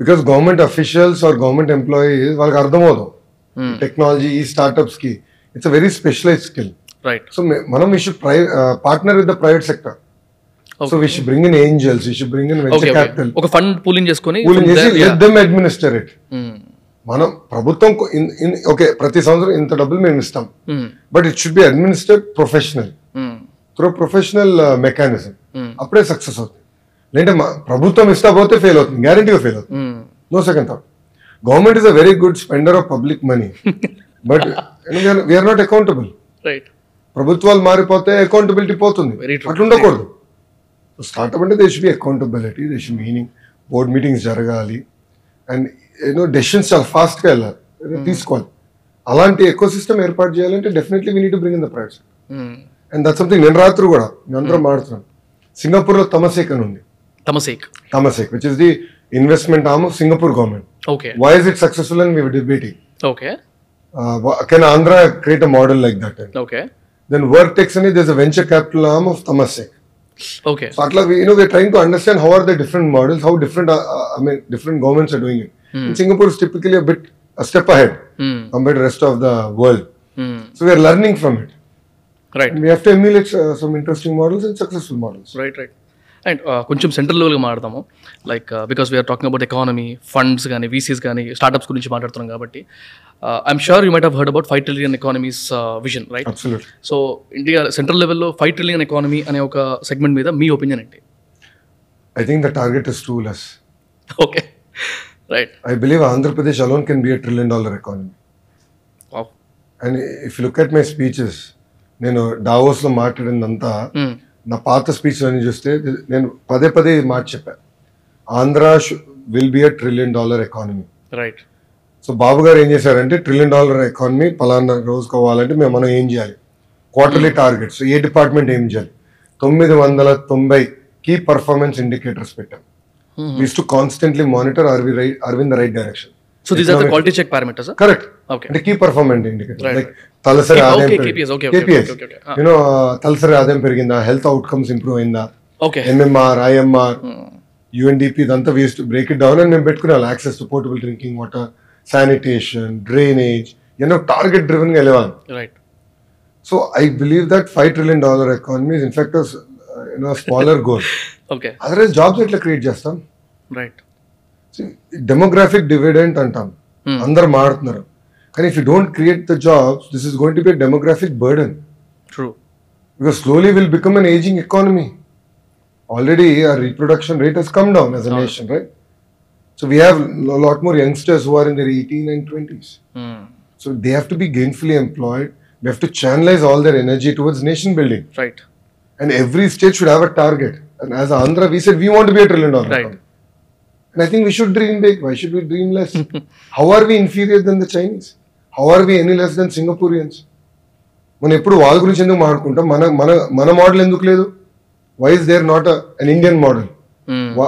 Because government officials or government employees, వాళ్ళకి అర్థమవుదు technology ఈ స్టార్టప్స్కి. It's a very specialize skill right so మనం we should partner with the private sector so we should bring in angels we should bring in venture capital ఒక fund pooling చేసుకొని pooling చేసి. Let them administer it. మనం ప్రభుత్వం okay ప్రతి సంవత్సరం ఇంత డబ్బులు మేము ఇస్తాం. But it should be administered professional. Through professional mechanism. అప్పుడే సక్సెస్ అవుతుంది. లేదంటే ప్రభుత్వం ఇస్తా పోతే ఫెయిల్ అవుతుంది. గ్యారంటీగా ఫెయిల్ అవుతుంది. No second thought government is a very good spender of public money but we're not accountable ప్రభుత్వాలు మారిపోతే అకౌంటబిలిటీ పోతుంది. అట్లా ఉండకూడదు స్టార్ట్అప్ అంటే they should be accountability they should meaning board meetings జరగాలి. అండ్ యూనో డెసిషన్స్ చాలా ఫాస్ట్గా వెళ్ళాలి. తీసుకోవాలి. అలాంటి ఎకో సిస్టమ్ ఏర్పాటు చేయాలంటే definitely we need bring in the private. And that something నేను రాత్రి కూడా మేము అందరం మాడుతున్నాం సింగపూర్లో తమసేక్ అని ఉంది. Temasek. Temasek which is the investment arm of Singapore government okay why is it successful and we debating okay can Andhra create a model like that okay then Vertex అనేది this a venture capital arm of Temasek Okay. So at we, you know, we're trying to understand how are the different models, how different, uh, uh I mean, different governments are doing it. Mm. Singapore is typically a bit a step ahead mm. compared to the rest of the world. Mm. So we are learning from it. Right. And we have to emulate uh, some interesting models and successful models. Right, right. And కొంచెం central లెవెల్గా మాట్లాడదాము like because we're talking about economy funds కానీ VCs కానీ startups గురించి మాట్లాడుతున్నాం కాబట్టి I'm sure you might heard about five trillion economies vision right. So India central లెవెల్లో five trillion economy అనే ఒక సెగ్మెంట్ మీద మీ ఒపీనియన్ ఏంటి? I think the target is too less. Okay right Andhra Pradesh alone can be a trillion dollar economy. And if you look at my speeches, నేను డావోస్లో మాట్లాడిందంతా నా పాత speech అన్ని చూస్తే నేను పదే పదే మాట చెప్పాను Andhra will be a trillion dollar economy right so Babu garu ఏం చేశారంటే ట్రిలియన్ డాలర్ ఎకానమీ పలానా రోజు కావాలంటే మేము మనం ఏం చేయాలి? క్వార్టర్లీ టార్గెట్స్ ఏ డిపార్ట్మెంట్ ఏం చేయాలి? తొమ్మిది వందల తొంభై కీ పర్ఫార్మెన్స్ ఇండికేటర్స్ పెట్టాం ways to constantly monitor are we right are the right direction so these are the quality check parameters correct అంటే కీ పర్ఫార్మెన్స్ ఇండికేటర్ లైక్ తలసరి ఆదాయం కేపీఎస్. యూనో తలసరి ఆదాయం పెరిగిందా? హెల్త్ అవుట్కమ్స్ ఇంప్రూవ్ అయిందా? MMR IMR UNDP ఇదంతా waste break it down అని మేము పెట్టుకున్నాం. Access to portable drinking water sanitation drainage ఎన్నో టార్గెట్ డ్రివెన్గా వెళ్ళాలి right so I believe that five trillion dollar economy is in fact you know smaller goal okay otherwise jobs ఎట్లా create చేస్తాం? Right demographic dividend అంటాం. అందరు And if you don't create the jobs, this is going to be a demographic burden. True. Because slowly we'll become an aging economy. Already our reproduction rate has come down as a nation, right? So we have a lot more youngsters who are in their 18 and 20s. Mm. So they have to be gainfully employed. We have to channelize all their energy towards nation building. Right. And every state should have a target. And as Andhra, we said we want to be a trillion dollar right. And I think we should dream big. Why should we dream less? (laughs) How are we inferior than the Chinese? How are we any less than Singaporeans? మనం ఎప్పుడు వాళ్ళ గురించి ఎందుకు మాట్లాడుకుంటాం? మన మన మన model ఎందుకు లేదు? Why is there not an Indian model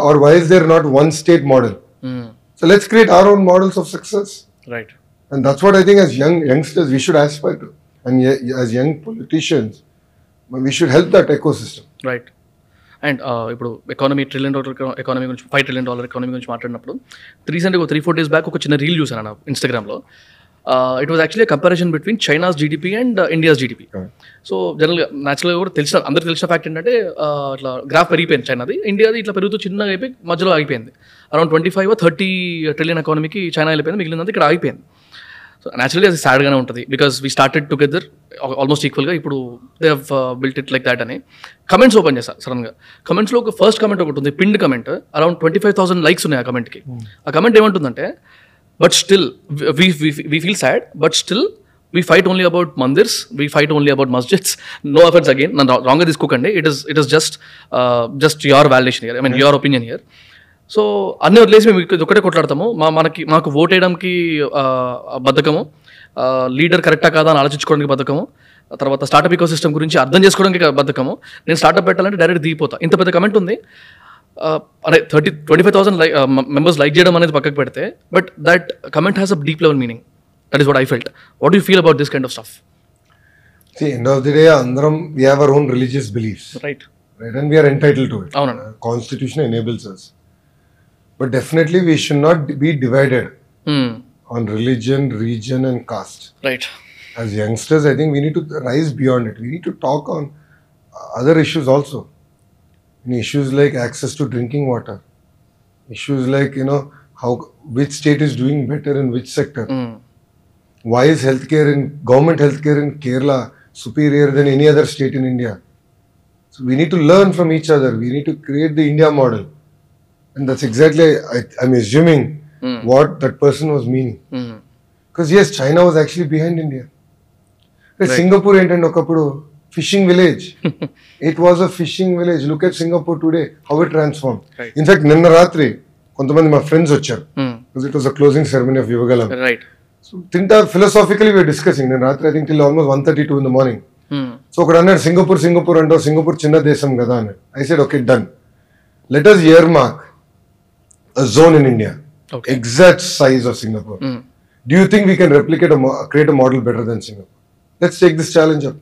or why is there not one state model so let's create our own models of success right And that's what I think as young youngsters we should aspire to. And ye- as young politicians, we should help that ecosystem. Right and ఇప్పుడు economy trillion dollar economy గురించి five trillion dollar economy గురించి మాట్లాడినప్పుడు రీసెంట్గా three four days back ఒక చిన్న reel చూసాను నా ఇన్స్టాగ్రామ్లో it was actually comparison between China's GDP and India's GDP so జనరల్గా న్యాచురల్గా కూడా తెలిసిన అందరికి తెలిసిన ఫ్యాక్ట్ ఏంటంటే uh, ఇట్లా గ్రాఫ్ పెరిగిపోయింది చైనాది ఇండియాది ఇట్లా పెరుగుతూ చిన్నగా అయిపోయి మధ్యలో ఆగిపోయింది. Around twenty five thirty trillion ఎకానమీకి చైనా వెళ్ళిపోయింది. మిగిలినంత ఇక్కడ ఆగిపోయింది. సో న్యాచురల్లీ అది సాడ్గానే ఉంటుంది. Because we started together almost ఈక్వల్గా ఇప్పుడు they have built it like that అని. కమెంట్స్ ఓపెన్ చేస్తా సడన్గా కమెంట్స్లో ఒక ఫస్ట్ కమెంట్ ఒకటి ఉంది pinned comment around twenty five thousand likes ఉన్నాయి ఆ కమెంట్కి ఆ కమెంట్ ఏమంటుందంటే but still we feel sad but still we fight only about mandirs we fight only about masjids no offence again నన్ను రాంగ్గా తీసుకోకండి it is it is just just your valuation yeah I mean your opinion yeah so అన్ని వదిలేసి మేము ఇది ఒకటే కొట్లాడతాము. మా మనకి మాకు ఓట్ వేయడానికి ఆ, బద్ధకము. లీడర్ కరెక్టా కాదా అని ఆలోచించుకోవడానికి బద్ధకము. తర్వాత స్టార్టప్ సిస్టమ్ గురించి అర్థం చేసుకోవడానికి బద్ధకము. నేను స్టార్టప్ పెట్టాలంటే డైరెక్ట్ దిగిపోతా. ఇంత పెద్ద కమెంట్ ఉంది. ఆ, అదే thirty twenty five thousand like members like చేయడం అనేది పక్కకు పెడితే but that comment has a deep level meaning that is what I felt what you feel about this kind of stuff See, end of the day, Andhram, we have our own religious beliefs, right right? And we are entitled to it. అవునండి Uh, Constitution enables us. But definitely, we should not be divided on religion, region, and caste. Right As youngsters, I think we need to rise beyond it. We need to talk on other issues also. In issues like access to drinking water, issues like you know how which state is doing better in which sector. Why is healthcare in government healthcare in Kerala superior than any other state in India? So we need to learn from each other. We need to create the India model, and that's exactly I, I'm assuming what that person was meaning. Because yes, China was actually behind India. But Singapore ఏంటంటే ఒకప్పుడు fishing village it was a fishing village look at Singapore today how it transform Right. In fact నిన్న రాత్రి కొంతమంది మా friends వచ్చారు. Because it was a closing ceremony of Yuvagalam right so తింటా philosophically we're discussing నేను రాత్రి I think till almost one thirty to in the morning so ఒకడు అన్నాడు సింగపూర్ సింగపూర్ అంటావు సింగపూర్ చిన్న దేశం కదా అని I said okay done let us earmark zone in India Okay. Exact size of Singapore Do you think we can replicate a mo- create a model better than Singapore? Let's take this challenge up.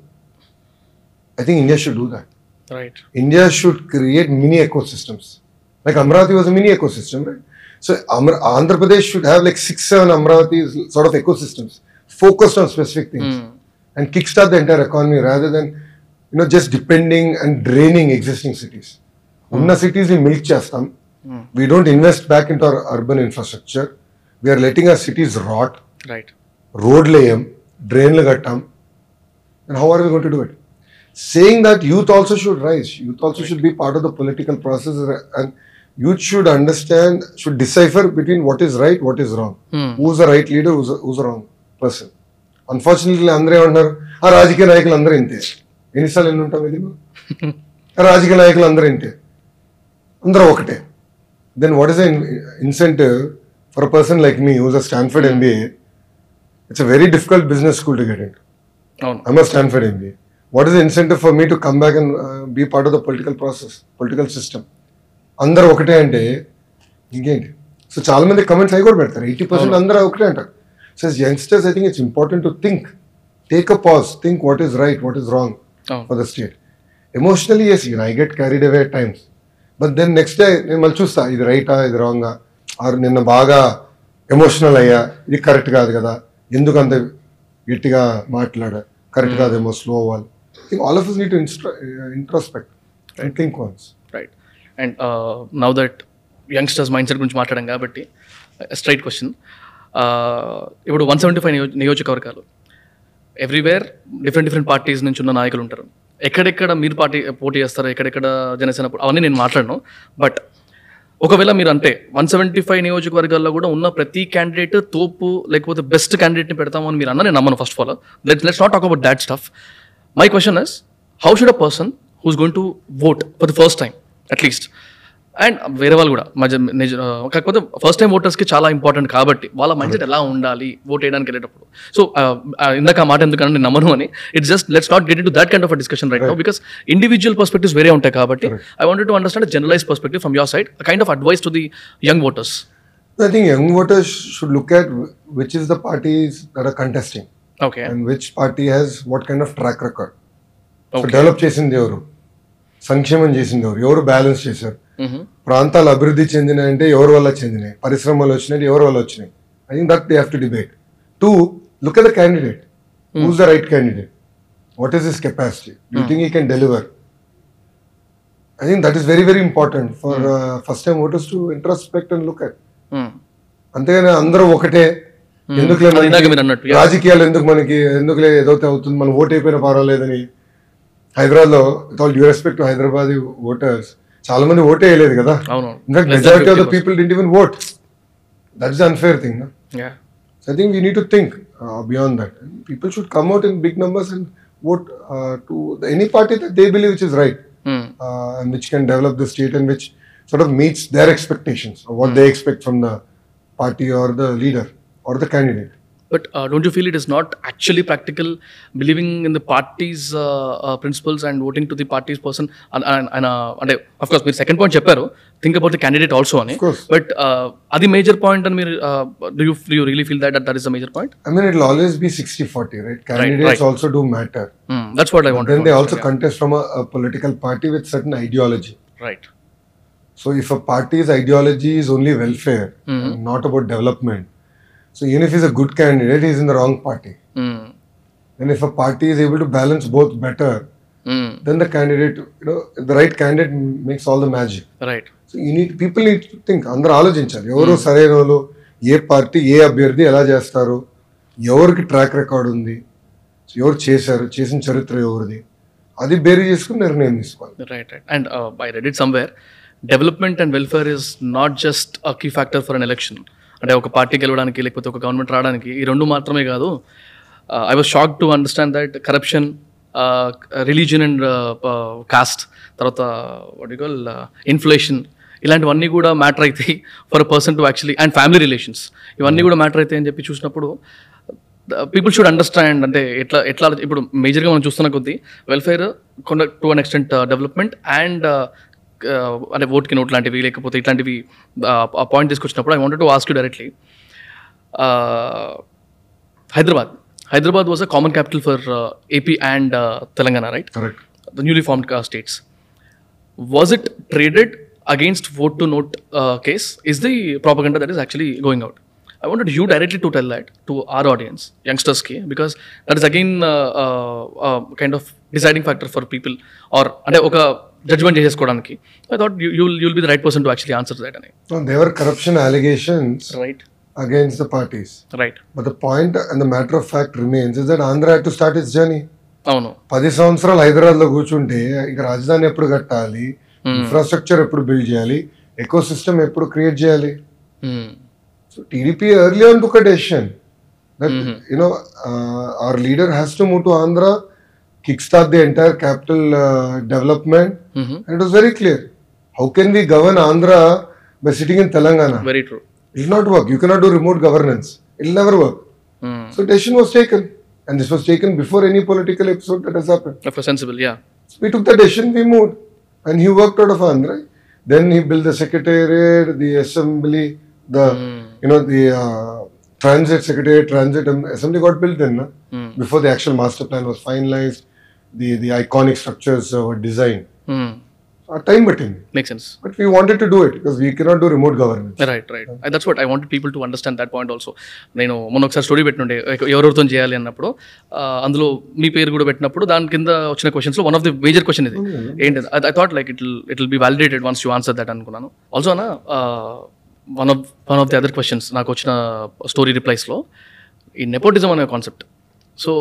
I think India should do that. Right. India should create mini ecosystems. Like Amravati was a mini ecosystem, right? So Amra- Andhra Pradesh should have like six, seven Amravati sort of ecosystems focused on specific things mm. and kickstart the entire economy rather than you know just depending and draining existing cities. Mm. Cities we milk chastam. Mm. We don't invest back into our urban infrastructure. We are letting our cities rot. Right. Road layam, drain lagattam. And how are we going to do it? Got to do it saying that youth also should rise youth also should be part of the political process and youth should understand should decipher between what is right what is wrong who's the right leader who's wrong person unfortunately అందరూ ఏమంటున్నారు ఆ రాజకీయ నాయకులు అందరూ ఇంతే. ఎన్నిసార్లు ఎన్ని ఉంటాం ఇది (laughs) రాజకీయ నాయకులు అందరూ ఇంతే. అందరూ ఒకటే. Then what is incentive for a person like me who's a Stanford MBA it's a very difficult business school to get it అవును. I'm a Stanford MBA. What is the incentive for me to come back and uh, be part of the political process, political system? అందరూ ఒకటే అంటే ఇంకేంటి? So చాలా మంది comments అవి కూడా పెడతారు. ఎయిటీ పర్సెంట్ అందరూ ఒకటే అంటారు. So youngsters I think it's important to think take a pause think what is right what is wrong for the state emotionally yes I get carried away times but then next day నేను మళ్ళీ చూస్తా ఇది రైటా ఇది రాంగా? ఆరు నిన్న బాగా emotional అయ్యా ఇది కరెక్ట్ కాదు కదా? ఎందుకు అంత గట్టిగా మాట్లాడా? కరెక్ట్ కాదేమో స్లో అవ్వాలి. Think all of us need to introspect and think once right and now that youngsters mindset గురించి మాట్లాడాం కాబట్టి స్ట్రైట్ క్వశ్చన్ ఇప్పుడు వన్ సెవెంటీ ఫైవ్ నియోజకవర్గాలు ఎవ్రీవేర్ డిఫరెంట్ డిఫరెంట్ పార్టీస్ నుంచి ఉన్న నాయకులు ఉంటారు. ఎక్కడెక్కడ మీరు పార్టీ పోటీ చేస్తారు ఎక్కడెక్కడ జనసేన అవన్నీ నేను మాట్లాడను. బట్ ఒకవేళ మీరు అంటే వన్ సెవెంటీ ఫైవ్ నియోజకవర్గాల్లో కూడా ఉన్న ప్రతి క్యాండిడేట్ తోపు లేకపోతే బెస్ట్ క్యాండిడేట్ని పెడతామని మీరు అన్న నేను నమ్మను first of all let let's not talk about that stuff my question is how should a person who's going to vote for the first time at least and వేరే వాళ్ళు కూడా మధ్య నిజ కాకపోతే ఫస్ట్ టైం ఓటర్స్కి చాలా ఇంపార్టెంట్ కాబట్టి వాళ్ళ mind set ఎలా ఉండాలి ఓట్ వేయడానికి వెళ్ళేటప్పుడు? సో ఇందాక ఆ మాట ఎందుకని నేను నమ్మను అని. It's just let's not get to that kind of discussion right no because individual perspectives వేరే ఉంటాయి కాబట్టి I wanted to understand generalise perspective from your side kind of advice to the young voters I think young voters should look at wh- which is the parties that are contesting. Okay and which party has what kind of track record. So Okay. Develop చేసింది ఎవరు? సంక్షేమం చేసింది ఎవరు? ఎవరు balance చేశారు? ప్రాంతాలు అభివృద్ధి చెందినాయంటే ఎవరి వల్ల చెందినాయి? పరిశ్రమలు వచ్చినాయి ఎవరి వల్ల వచ్చినాయి? I think that they have to debate to look at the candidate who's the right candidate what is his capacity you think he can deliver I think that is very very important for first time voters to introspect and look at అంతేగాని అందరూ ఒకటే అన్నట్టు, yeah. రాజకీయాలు ఎందుకు మనకి ఎందుకులే ఏదైతే అవుతుంది మనం ఓట్ అయిపోయినా పర్వాలేదని. హైదరాబాద్లో with all due respect to Hyderabad voters చాలా మంది ఓటే వేయలేదు కదా. In fact majority of the 50%. People didn't even vote that is unfair thing. I think we need to think beyond that people should come out in big numbers and vote to any party that they believe which is right Hmm. which can develop the state and which sort of meets their expectations or what they expect from the party or the leader. or the candidate. But uh, don't you feel it is not actually practical believing in the party's uh, uh, principles and voting to the party's person? And, and, and uh, అంటే of course మీరు second point చెప్పారు think about the candidate also అని Of course. But అది major point అని మీరు do you you really feel that that is the major point I mean, it'll always be 60 40, right? Candidates right. also do matter. That's what I want Then they also contest from a, a political party with certain ideology. Right So if a party's ideology is only welfare, and not about development, so even if he's a good candidate, he's in the wrong party. And if a party is able to balance both better, then the candidate, you know, the right candidate makes all the magic. Right so we need people need to think అందరూ ఆలోచించాలి. ఎవరు సరైన వాళ్ళు ఏ party ఏ అభ్యర్థి ఎలా చేస్తారు ఎవరికి track record ఉంది సో ఎవరు చేశారు చేసిన చరిత్ర ఎవరిది అది బేరీ చేసుకుని నిర్ణయం తీసుకోవాలి. Right right and I read it somewhere development and welfare is not just a key factor for an election అంటే ఒక పార్టీ గెలవడానికి లేకపోతే ఒక గవర్నమెంట్ రావడానికి ఈ రెండు మాత్రమే కాదు. I was shock to understand that corruption religion and caste తర్వాత వాట్ కాల్ ఇన్ఫ్లేషన్ ఇలాంటివన్నీ కూడా మ్యాటర్ అవుతాయి for person to actually and family relations ఇవన్నీ కూడా మ్యాటర్ అవుతాయి అని చెప్పి చూసినప్పుడు పీపుల్ షుడ్ అండర్స్టాండ్ అంటే ఎట్లా ఎట్లా ఇప్పుడు మేజర్గా మనం చూస్తున్న కొద్దీ వెల్ఫేర్ కొండ to an extent development and అంటే ఓట్కి నోట్ లాంటివి లేకపోతే ఇట్లాంటివి ఆ పాయింట్ తీసుకొచ్చినప్పుడు I wanted to ask you directly Hyderabad Hyderabad was a common capital for AP and Telangana right correct the newly formed uh, states. Was it traded against vote to note uh, case? Is the propaganda that is actually going out? I wanted you directly to tell that to our audience, youngsters, ki, because that is again uh, uh, uh, kind of deciding factor for people or అంటే ఒక judgement చేసేసుకోవడానికి. I thought you you'll you'll be the right person to actually answer that అని there were corruption allegations right against the parties right but the point and the matter of fact remains is that Andhra to start its journey అవును. పది సంవత్సరాలు హైదరాబాద్లో కూర్చుంటే ఇక రాజధాని ఎప్పుడు కట్టాలి? ఇన్ఫ్రాస్ట్రక్చర్ ఎప్పుడు బిల్డ్ చేయాలి? ఎకో సిస్టమ్ ఎప్పుడు క్రియేట్ చేయాలి? Hmm. So TDP early on took a decision that you know uh, our leader has to move to Andhra, kickstart the entire capital uh, development, Mhm. and it was very clear. How can we govern Andhra by sitting in Telangana? Very true. It will not work. You cannot do remote governance. It will never work. Hmm. So decision was taken, and this was taken before any political episode that has happened. Of a sensible, yeah. So we took the decision, we moved, and he worked out of Andhra. Then he built the secretariat, the assembly, the you know the uh, transit secretariat, transit um, assembly got built then no? before the actual master plan was finalized. The the iconic structures uh, were designed. Hmm. A time button, Makes sense. but we wanted to do it because we cannot do remote governance. Right right that's what I want people to understand that point also నేను మొన్న ఒకసారి story పెట్టినుండే ఎవరెవరితో చేయాలి? అన్నప్పుడు అందులో మీ పేరు కూడా పెట్టినప్పుడు దాని కింద వచ్చిన క్వశ్చన్స్లో one of the major question ఇది. ఏంటి I thought like it it will be validated once you answer that అనుకున్నాను. ఆల్సో అన్న one of one of the other questions నాకు వచ్చిన స్టోరీ రిప్లైస్లో ఈ నెపోటిజం అనే concept so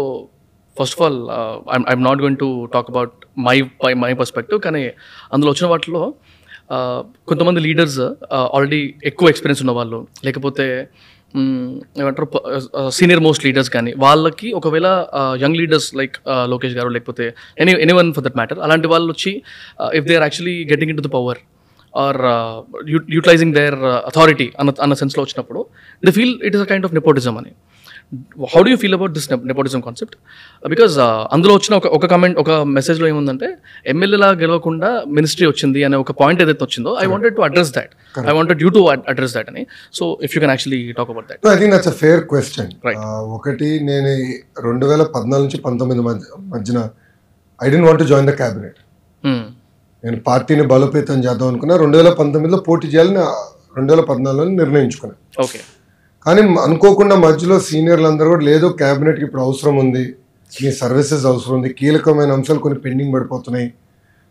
first of all I'm I'm not going to talk about my my my perspective కానీ అందులో వచ్చిన వాటిలో uh, కొంతమంది లీడర్స్ ఆల్రెడీ uh, ఎక్కువ ఎక్స్పీరియన్స్ ఉన్న వాళ్ళు లేకపోతే ఏమంటారు సీనియర్ మోస్ట్ లీడర్స్ కానీ వాళ్ళకి ఒకవేళ యంగ్ లీడర్స్ లైక్ లోకేష్ గారు లేకపోతే any anyone for that matter అలాంటి వాళ్ళు వచ్చి if they are actually getting into the power or utilising their authority అన్న అన్న సెన్స్లో వచ్చినప్పుడు the feel it is a kind of nepotism అని. How do you feel about this nepotism concept because అందులో వచ్చిన ఒక ఒక కమెంట్ ఒక మెసేజ్లో ఏముందంటే ఎమ్మెల్యేలా గెలవకుండా మినిస్ట్రీ వచ్చింది అనే ఒక పాయింట్ ఏదైతే వచ్చిందో I wanted to address that I wanted you to address that అని. So if you can actually talk about that I think that's a fair question. ఒకటి నేను రెండు వేల పద్నాలుగు నుంచి పంతొమ్మిది మధ్య మధ్యన I didn't want join the cabinet నేను పార్టీని బలోపేతం చేద్దాం అనుకున్నా రెండు వేల పంతొమ్మిదిలో పోటీ చేయాలని రెండు వేల పద్నాలుగులో నిర్ణయించుకున్నాను ఓకే కానీ అనుకోకుండా మధ్యలో సీనియర్లు అందరూ కూడా లేదు క్యాబినెట్కి ఇప్పుడు అవసరం ఉంది. మీ సర్వీసెస్ అవసరం ఉంది. కీలకమైన అంశాలు కొన్ని పెండింగ్ పడిపోతున్నాయి.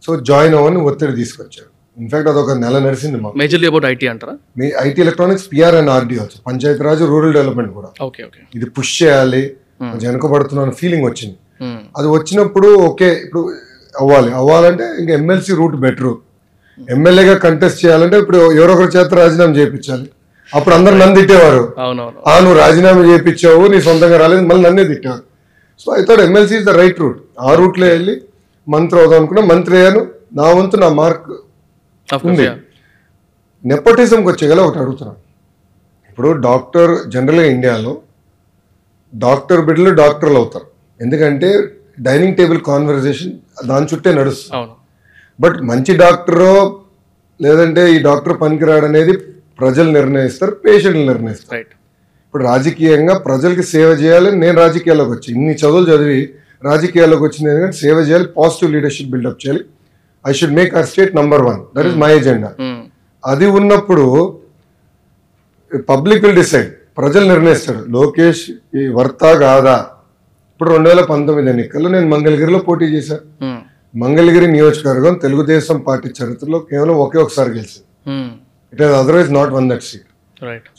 సో జాయిన్ అవ్వని ఒత్తిడి తీసుకొచ్చారు. ఇన్ఫాక్ట్ అదొక నెల నడిచింది మాకు. మేజర్లీ అబౌట్ ఐటీ అంటారా? మీ IT electronics PR and RD వచ్చు పంచాయతీరాజ్ రూరల్ డెవలప్మెంట్ కూడా. ఓకే ఓకే ఇది పుష్ చేయాలి. కొంచెం వెనకబడుతున్న ఫీలింగ్ వచ్చింది. అది వచ్చినప్పుడు ఓకే ఇప్పుడు అవ్వాలి. అవ్వాలంటే ఇంకా ఎమ్మెల్సీ రూట్ బెటర్ ఎమ్మెల్యేగా కంటెస్ట్ చేయాలంటే ఇప్పుడు ఎవరో ఒకరి చేత రాజీనామా చేయించాలి. అప్పుడు అందరు నన్ను తిట్టేవారు. ఆ నువ్వు రాజీనామా చేయించావు నీ సొంతంగా రాలేదు మళ్ళీ నన్నే తిట్టావు so I thought MLC is the right route ఆ రూట్లో వెళ్ళి మంత్రి అవుదాం అనుకున్నా మంత్రి అయ్యాను. నా వంతు నా మార్క్ యా నెపోటిజంకి వచ్చే గల ఒకటి అడుగుతున్నాను ఇప్పుడు డాక్టర్ జనరల్గా ఇండియాలో డాక్టర్ బిడ్డలు డాక్టర్లు అవుతారు. ఎందుకంటే డైనింగ్ టేబుల్ కాన్వర్జేషన్ దాని చుట్టే నడుస్తుంది. బట్ మంచి డాక్టరో లేదంటే ఈ డాక్టర్ పనికిరాడు అనేది ప్రజలు నిర్ణయిస్తారు పేషెంట్లు నిర్ణయిస్తారు. రైట్ ఇప్పుడు రాజకీయంగా ప్రజలకి సేవ చేయాలని నేను రాజకీయాల్లోకి వచ్చి ఇన్ని చదువులు చదివి రాజకీయాల్లోకి వచ్చింది ఎందుకంటే సేవ చేయాలి పాజిటివ్ లీడర్షిప్ బిల్డప్ చేయాలి. I should make our state number one that is my agenda అది ఉన్నప్పుడు పబ్లిక్ విల్ డిసైడ్ ప్రజలు నిర్ణయిస్తారు. లోకేష్ ఈ వర్తా కాదా ఇప్పుడు రెండు వేల పంతొమ్మిది ఎన్నికల్లో నేను మంగళగిరిలో పోటీ చేశాను మంగళగిరి నియోజకవర్గం తెలుగుదేశం పార్టీ చరిత్రలో కేవలం ఒకే ఒకసారి గెలిచింది. It has otherwise not won that seat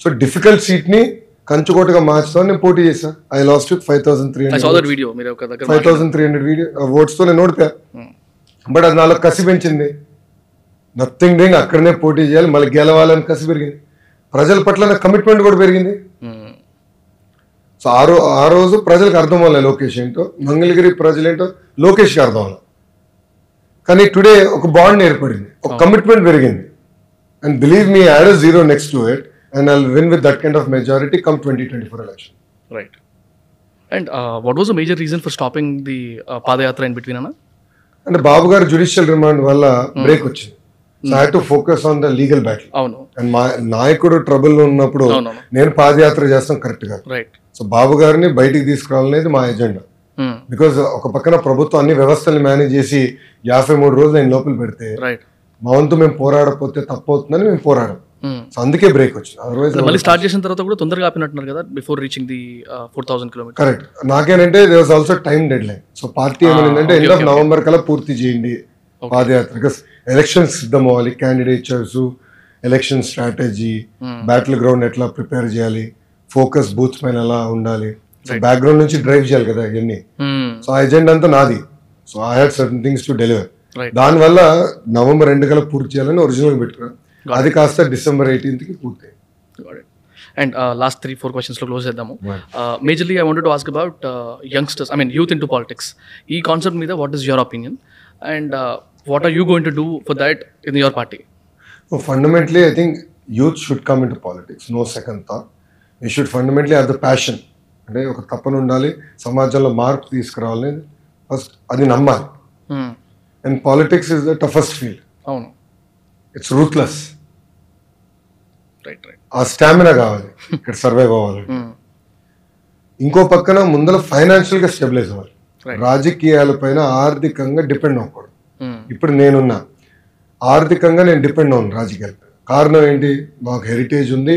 so difficult సీట్ని కంచుకోటగా మార్చుతాను నేను పోటీ చేశాను I lost with five thousand three hundred five thousand three hundred video ఓట్స్తో నేను ఓడిపోయా బట్ అది నాలో కసి పెంచింది నథింగ్ డూయింగ్ అక్కడనే పోటీ చేయాలి మళ్ళీ గెలవాలని కసి పెరిగింది ప్రజల పట్ల నా కమిట్మెంట్ కూడా పెరిగింది సో ఆ రో ఆ రోజు ప్రజలకు అర్థం అవ్వలే లోకేష్ ఏంటో మంగళగిరి ప్రజలు ఏంటో లోకేష్కి అర్థం అవ్వాలి కానీ టుడే ఒక బాండ్ ఏర్పడింది ఒక కమిట్మెంట్ పెరిగింది and believe me add zero next to it and I win with that kind of majority come twenty twenty four election right and what was the major reason for stopping the padayatra in between అన్న అంటే బాబు గారు judicial remand వల్ల break వచ్చింది so I to focus on the legal battle అవును and మా నాయకుడు trouble ఉన్నప్పుడు నేను పాదయాత్ర చేస్తాం కరెక్ట్ కాదు రైట్ సో బాబు గారిని బయటికి తీసుకురావాలనేది మా ఎజెండా బికాజ్ ఒక పక్కన ప్రభుత్వం అన్ని వ్యవస్థల్ని మేనేజ్ చేసి యాభై మూడు రోజులు నేను లోపల పెడితే రైట్ మా వంతు మేము పోరాడకపోతే తప్పు అవుతుందని మేము పోరాడం. సో అందుకే బ్రేక్ వచ్చింది. అదర్వైజ్ మళ్ళీ స్టార్ట్ చేసిన తర్వాత కూడా తొందరగా ఆపినట్టున్నారు కదా before reaching the four thousand kilometer correct నాకేనంటే they was also time deadline so party ఏమైందంటే ఎండ్ ఆఫ్ నవంబర్ కల్లా పూర్తి చేయండి. పాదయాత్ర బికాస్ ఎలక్షన్స్ సిద్ధం అవ్వాలి candidatures election strategy battle ground ఎట్లా ప్రిపేర్ చేయాలి ఫోకస్ బూత్స్ పైన ఎలా ఉండాలి. సో బ్యాక్గ్రౌండ్ నుంచి డ్రైవ్ చేయాలి కదా ఇవన్నీ. సో ఆ ఎజెండా అంతా నాది. So I had certain things to deliver. దానివల్ల నవంబర్ రెండు కల్లా పూర్తి చేయాలని ఒరిజినల్ పెట్టుకున్నాను అది కాస్త డిసెంబర్ ఎయిటీన్త్కి పూర్తి అండ్ లాస్ట్ త్రీ ఫోర్ క్వశ్చన్స్లో క్లోజ్ చేద్దాము. Majorly I wanted to ask about youngsters I mean youth into politics ఈ కాన్సెప్ట్ మీద what is your opinion and what are you going to do for that in your party fundamentally I think youth should come into politics no second thought you should fundamentally have the passion అంటే ఒక తపన ఉండాలి సమాజంలో మార్పు తీసుకురావాలని first అది నమ్మాలి. And politics is the toughest field అవును. ఇట్స్ రూత్లెస్ రైట్ రైట్ ఆ స్టామినా కావాలి. ఇక్కడ సర్వైవ్ అవ్వాలి. ఇంకో పక్కన ముందర ఫైనాన్షియల్గా స్టెబిలైజ్ అవ్వాలి. Right. రాజకీయాలపైన ఆర్థికంగా డిపెండ్ అవ్వకూడదు. ఇప్పుడు నేనున్నా. ఆర్థికంగా నేను డిపెండ్ అవును రాజకీయాల కారణం ఏంటి? మాకు హెరిటేజ్ ఉంది.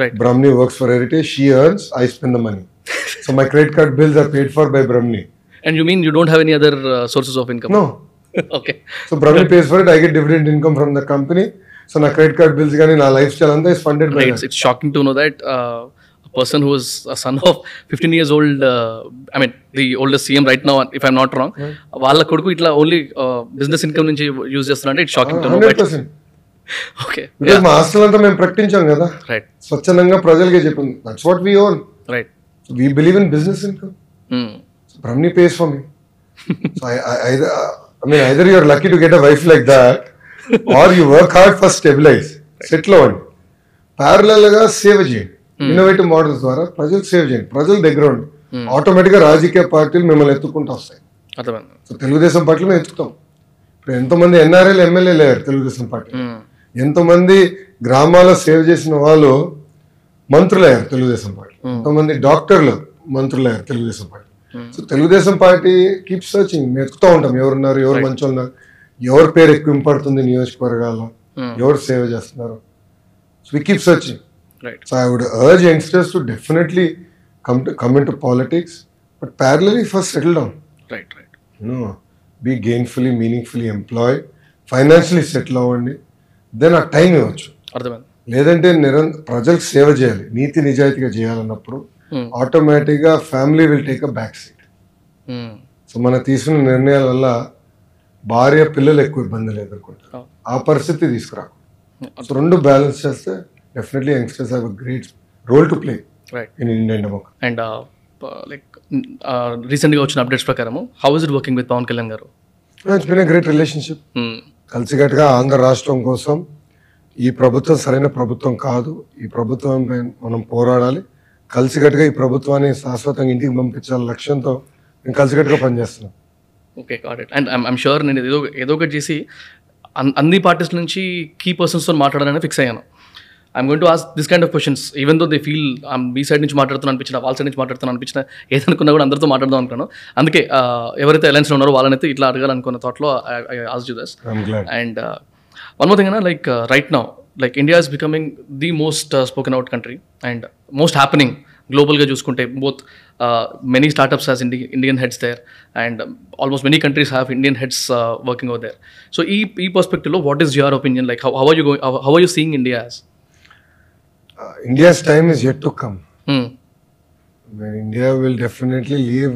Right Brahmani works for Heritage she earns I spend the money so my credit card bills are paid for by Brahmani and you mean you don't have any other sources of income no okay so Brahmani pays for it I get dividend income from the company so నా credit card bills కానీ నా lifestyle అంతా is funded by it's, it's shocking to know that uh, a person who is a son of 15 years old, uh, I mean, the oldest CM right now, if I'm not wrong, వాళ్ళ కొడుకు ఇట్లా only business income నుంచి use చేస్తున్నారంటే it's shocking to know percent okay మా hostel అంతా మేము ప్రకటించాం కదా. రైట్ స్వచ్ఛందంగా ప్రజలకే చెప్పింది. That's what we own right we believe in business income pays for me I mean either you're lucky to get a wife like that or you work hard for stabilise settle అవ్వండి ప్యారలల్గా save చేయండి. Innovative models ద్వారా ప్రజలకు save చేయండి. ప్రజల దగ్గర ఉండి ఆటోమేటిక్గా రాజకీయ పార్టీలు మిమ్మల్ని ఎత్తుకుంటూ వస్తాయి. సో తెలుగుదేశం పార్టీలో మేము ఎత్తుకుతాం. ఇప్పుడు ఎంతమంది ఎన్ఆర్ఎల్ ఎమ్మెల్యే లేరు తెలుగుదేశం పార్టీ మ్మ్. ఎంతమంది గ్రామాల్లో సేవ్ చేసిన వాళ్ళు మంత్రులయ్యారు తెలుగుదేశం పార్టీ ఎంతమంది డాక్టర్లు మంత్రులయ్యారు Telugu Desam party so Telugu Desam party keep searching ఎత్తుకుతూ ఉంటాం. ఎవరున్నారు ఎవరు మంచి ఉన్నారు. ఎవరి పేరు ఎక్కువ ఇంపడుతుంది నియోజకవర్గాల్లో? ఎవరు సేవ చేస్తున్నారు? So we keep searching so I would urge youngsters to definitely come to come in to politics but parallelly first settle down right right no be gainfully meaningfully employ financially settle అవ్వండి then ఆ time ఇవ్వచ్చు. లేదంటే నిరంతర ప్రజలకు సేవ చేయాలి. నీతి నిజాయితీగా చేయాలన్నప్పుడు Hmm. ఆటోమేటిక్గా family will take a back seat. So మనం తీసుకున్న నిర్ణయాల వల్ల భార్య పిల్లలు ఎక్కువ ఇబ్బందులు ఎదుర్కొంటారు. Oh. ఆ పరిస్థితి తీసుకురా సో రెండు బ్యాలెన్స్ చేస్తే definitely youngsters have a great role to play in Indian democracy and like రీసెంట్గా వచ్చిన అప్డేట్స్ ప్రకారము how is it working with Pawan Kalyan గారు? It's been great relationship. కలిసికట్టుగా ఆంధ్ర రాష్ట్రం కోసం ఈ ప్రభుత్వం సరైన ప్రభుత్వం కాదు. ఈ ప్రభుత్వం మనం పోరాడాలి. కలిసికట్టుగా ఈ ప్రభుత్వాన్ని శాశ్వతంగా ఇంటికి పంపించాల లక్ష్యంతో మేము కలిసికట్టుగా పనిచేస్తున్నాం. Okay it and I'm sure నేను ఏదో ఏదో ఒకటి చేసి అన్- అన్ని పార్టీస్ నుంచి కీ పర్సన్స్తో మాట్లాడాలని ఫిక్స్ అయ్యాను. I'm going to ask this kind of questions even though they feel me side నుంచి మాట్లాడుతున్నా అనిపించిన వాళ్ళ సైడ్ నుంచి మాట్లాడుతున్నా అనిపించిన ఏదనుకున్నా కూడా అందరితో మాట్లాడదాం అనుకున్నాను. అందుకే ఆ, ఎవరైతే అలయన్స్లో ఉన్నారో వాళ్ళనైతే ఇట్లా అడగాలనుకున్న థాట్లో ask you this and one more thing like right now like India is becoming the most spoken out country and most happening గ్లోబల్గా చూసుకుంటే. Both many startups has indie Indian heads there and almost many countries have Indian heads working over there so ఈ ఈ పర్స్పెక్టివ్లో what is your opinion like how are you going how are you seeing India as India's time is yet to come India will definitely leave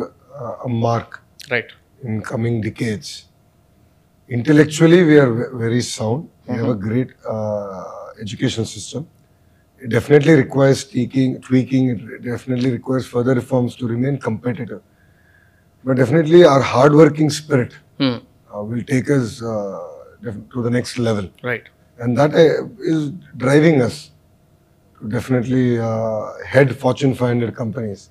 a mark right in coming decades. Intellectually, we are ve- very sound. We have a mm-hmm. great uh, education system. It definitely requires tweaking, tweaking. It definitely requires further reforms to remain competitive. But definitely, our hardworking spirit hmm. uh, will take us uh, to the next level. Right. And that uh, is driving us to definitely uh, head Fortune 500 companies.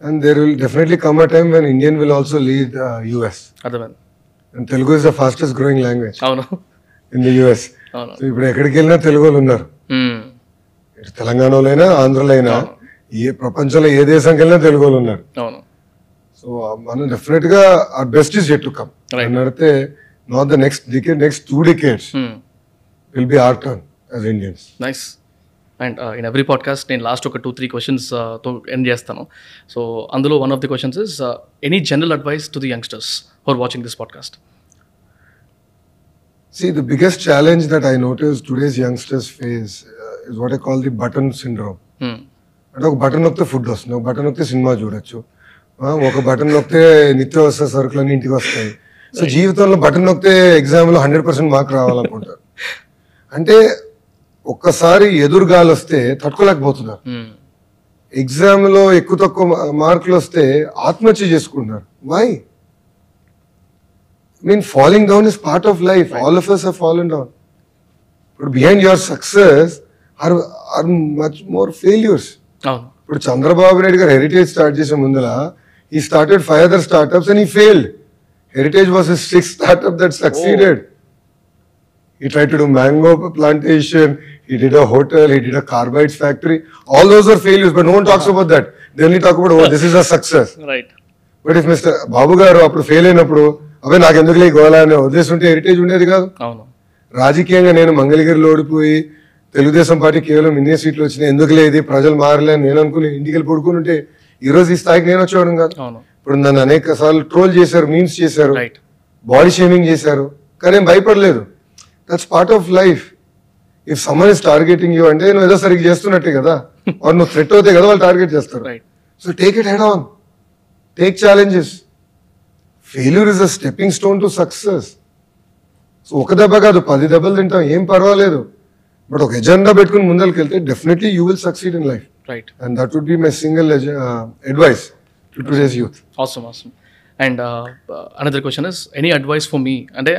And there will definitely come a time when Indian will also lead US. Other than. And Telugu is the fastest growing language. Oh no. The US. అవును. So ఇప్పుడు ఎక్కడికి వెళ్ళినా తెలుగు వాళ్ళు ఉన్నారు తెలంగాణలో అయినా ఆంధ్రలో అయినా ఏ ప్రపంచంలో ఏ దేశానికి వెళ్ళినా తెలుగు వాళ్ళు ఉన్నారు సో మనం డెఫినెట్గా our best is yet to come అడిగితే not the next decade next two decades Hmm. Will be our turn as Indians nice and in every podcast నేను లాస్ట్ ఒక టూ త్రీ క్వశ్చన్స్తో ఎండ్ చేస్తాను. సో అందులో one of the questions is any general advice to the youngsters for watching this podcast See, the biggest challenge that I notice today's youngsters face uh, is what I call the button syndrome. అంటే ఒక button నొక్కితే food వస్తుంది ఒక button నొక్కితే cinema చూడొచ్చు. ఒక button నొక్కితే నిత్యావసర సరుకులన్నీ ఇంటికి వస్తాయి. సో జీవితంలో బటన్ నొక్కితే ఎగ్జామ్లో హండ్రెడ్ పర్సెంట్ మార్క్ రావాలనుకుంటారు. (laughs) అంటే ఒక్కసారి ఎదురుగాలు వస్తే తట్టుకోలేకపోతున్నారు. ఎగ్జామ్లో ఎక్కువ తక్కువ మార్కులు వస్తే ఆత్మహత్య చేసుకుంటున్నారు. Why I mean, falling down is part of life. Right. All of us have fallen down. But behind your success are, are much more failures. Oh. But Chandrababu Naidu's heritage start Mundala, he started five other startups and he failed. Heritage was his sixth startup that succeeded. Oh. He tried to do mango plantation, he did a hotel, he did a carbides factory. All those are failures, but no one talks uh -huh. about that. They only talk about, oh, this is a success. Right. But if Mr. Babu Garu, failed in a pro, నాకు ఎందుకు లేక గోలా అనే ఉద్దేశం ఉంటే heritage ఉండేది కాదు. అవును. రాజకీయంగా నేను మంగళగిరిలో ఓడిపోయి తెలుగుదేశం పార్టీ కేవలం ఇన్నే సీట్లు వచ్చినాయి. ఎందుకు లేదు ప్రజలు మారలే అని నేను అనుకుని ఇంటికి వెళ్ళి పడుకుని ఉంటే ఈ రోజు ఈ స్థాయికి నేను వచ్చేవాడు కాదు. ఇప్పుడు నన్ను అనేక సార్లు ట్రోల్ చేశారు మీమ్స్ చేశారు రైట్ బాడీ షేమింగ్ చేశారు. కానీ భయపడలేదు. That's part of life if someone is targeting you అంటే నువ్వు ఏదో సరిగ్గా చేస్తున్నట్టే కదా. (laughs) వాడు నువ్వు థ్రెట్ అవుతాయి కదా వాళ్ళు టార్గెట్ చేస్తారు. Right so take it head on take challenges failure is a stepping stone to success so ఒక దెబ్బ కాదు పది దెబ్బలు తింటాం ఏం పర్వాలేదు. బట్ ఒక ఎజెండా పెట్టుకుని ముందరికి వెళ్తే definitely you will succeed in life right and that would be my single advice to today's youth అవసరం అవసరం and another question is any advice for me అంటే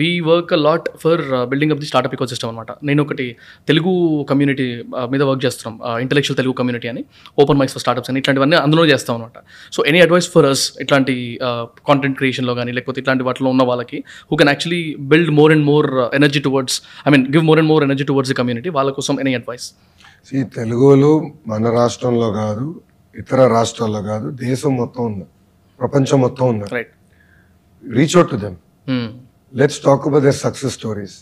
we work a lot for building up the startup ecosystem అనమాట నేను ఒకటి Telugu community మీద work చేస్తున్నాం. Intellectual Telugu community అని open mics for startups అని ఇట్లాంటివన్నీ అందులో చేస్తాం అనమాట so any advice for us ఇట్లాంటి కాంటెంట్ క్రియేషన్లో కానీ లేకపోతే ఇట్లాంటి వాటిలో ఉన్న వాళ్ళకి who can actually build more and more energy towards I mean give more and more energy towards the community వాళ్ళ కోసం ఎనీ అడ్వైస్ ఈ తెలుగులో మన రాష్ట్రంలో కాదు ఇతర రాష్ట్రాల్లో కాదు దేశం మొత్తం ఉంది. ప్రపంచం మొత్తం ఉంది. Right reach out to them let's talk about their success stories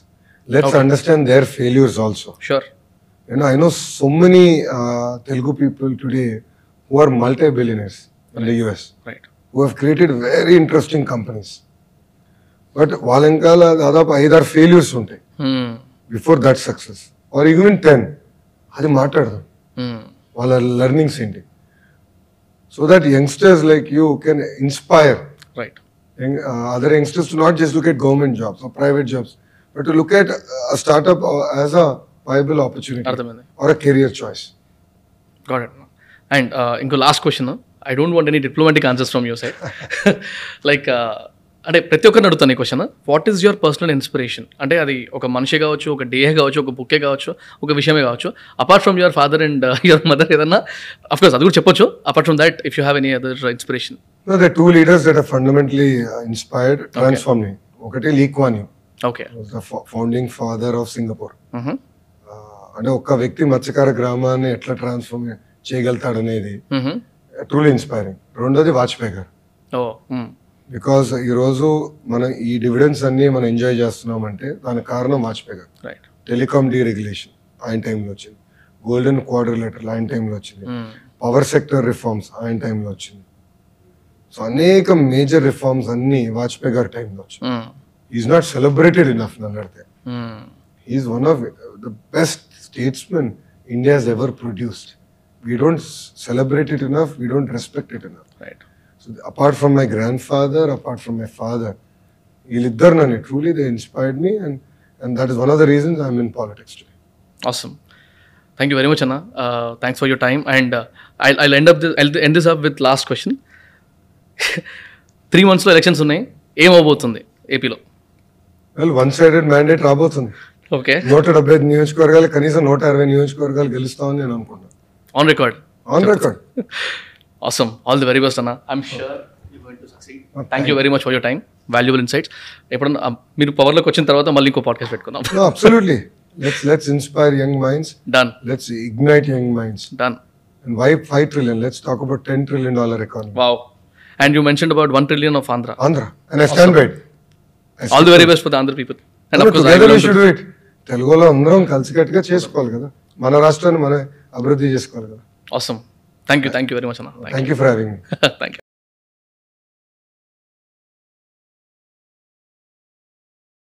let's understand their failures also sure I know so many uh, Telugu people today who are multi-billionaires in the US right who have created very interesting companies. But వాళ్ళ వెనకాల దాదాపు ఐదారు failures ఉంటాయి. Before that success or even ten అది మాట్లాడదాం. వాళ్ళ learnings ఏంటి? so that youngsters like you can inspire right. young, uh, other youngsters to not just look at government jobs or private jobs, but to look at a startup as a viable opportunity or a career choice. Got it. And uh, the last question. I don't want any diplomatic answers from your side. (laughs) like, uh, అంటే ప్రతి ఒక్కరిని అడుగుతాను ఈ question what is your personal inspiration అంటే అది ఒక మనిషి కావచ్చు ఒక డే కావచ్చు ఒక బుక్కే కావచ్చు ఒక విషయమే కావచ్చు. Apart from your father and your mother ఏదన్నా అఫ్కోర్స్ అది కూడా చెప్పొచ్చు. Apart from that if you have any other inspiration have fundamentally uh, inspired, transformed me. ఒకటి Lee Kuan Yew okay founding father of Singapore అంటే ఒక్క వ్యక్తి మత్స్యకార గ్రామాన్ని ఎట్లా ట్రాన్స్ఫార్మ్ చేయగలుగుతాడనేది ట్రూలీ ఇన్స్పైరింగ్ రెండోది వాజ్పేయి గారు. ఓ బికాస్ ఈరోజు మనం ఈ డివిడెన్స్ అన్ని మనం ఎంజాయ్ చేస్తున్నామంటే దానికి కారణం Vajpayee garu. Right telecom deregulation ఆయన టైంలో వచ్చింది. గోల్డెన్ క్వార్టర్ లెటర్ ఆయన టైంలో వచ్చింది. పవర్ సెక్టర్ రిఫార్మ్స్ ఆయన టైంలో వచ్చింది. సో అనేక మేజర్ రిఫార్మ్స్ అన్ని వాజ్పేయి గారి టైంలో వచ్చింది. ఈజ్ నాట్ సెలబ్రేటెడ్ ఇనఫ్ నన్ను అడిగితే. Is one of the best statesmen India he's ever produced we don't celebrate it enough we don't respect it enough right so apart from my grand father apart from my father వీళ్ళిద్దరు నన్ను truly they inspired me and and that is one of the reasons I'm in politics today Awesome. Thank you very much, Anna. Uh, thanks for your time. And uh, I'll, I'll end up this, I'll end this up with last question. Three మంత్స్లో elections ఉన్నాయి ఏమవబోతుంది ఏపీలో well one sided mandate రాబోతుంది okay నూట డెబ్బై ఐదు నియోజకవర్గాలు కనీసం నూట అరవై నియోజకవర్గాలు గెలుస్తామని నేను అనుకున్నాను on record on record awesome all the very best అన్న I'm sure thank you very much for your time valuable insights ఎప్పుడన్నా uh, మీరు పవర్లోకి వచ్చిన తర్వాత మళ్ళీ ఇంకో పాడ్కాస్ట్ పెట్టుకుందాం let's let's inspire young minds. Done Let's ignite young minds. Done And why five trillion? Let's talk about ten trillion dollar economy. Wow and you mention about one trillion of Andhra Andhra. And I stand by it. I all the very best for the Andhra people and we should do it. తెలుగులో అందరం కలిసికట్టుగా చేసుకోవాలి కదా మన రాష్ట్రాన్ని మనం అభివృద్ధి చేసుకోవాలి కదా awesome thank you thank you very much అన్న థ్యాంక్ యూ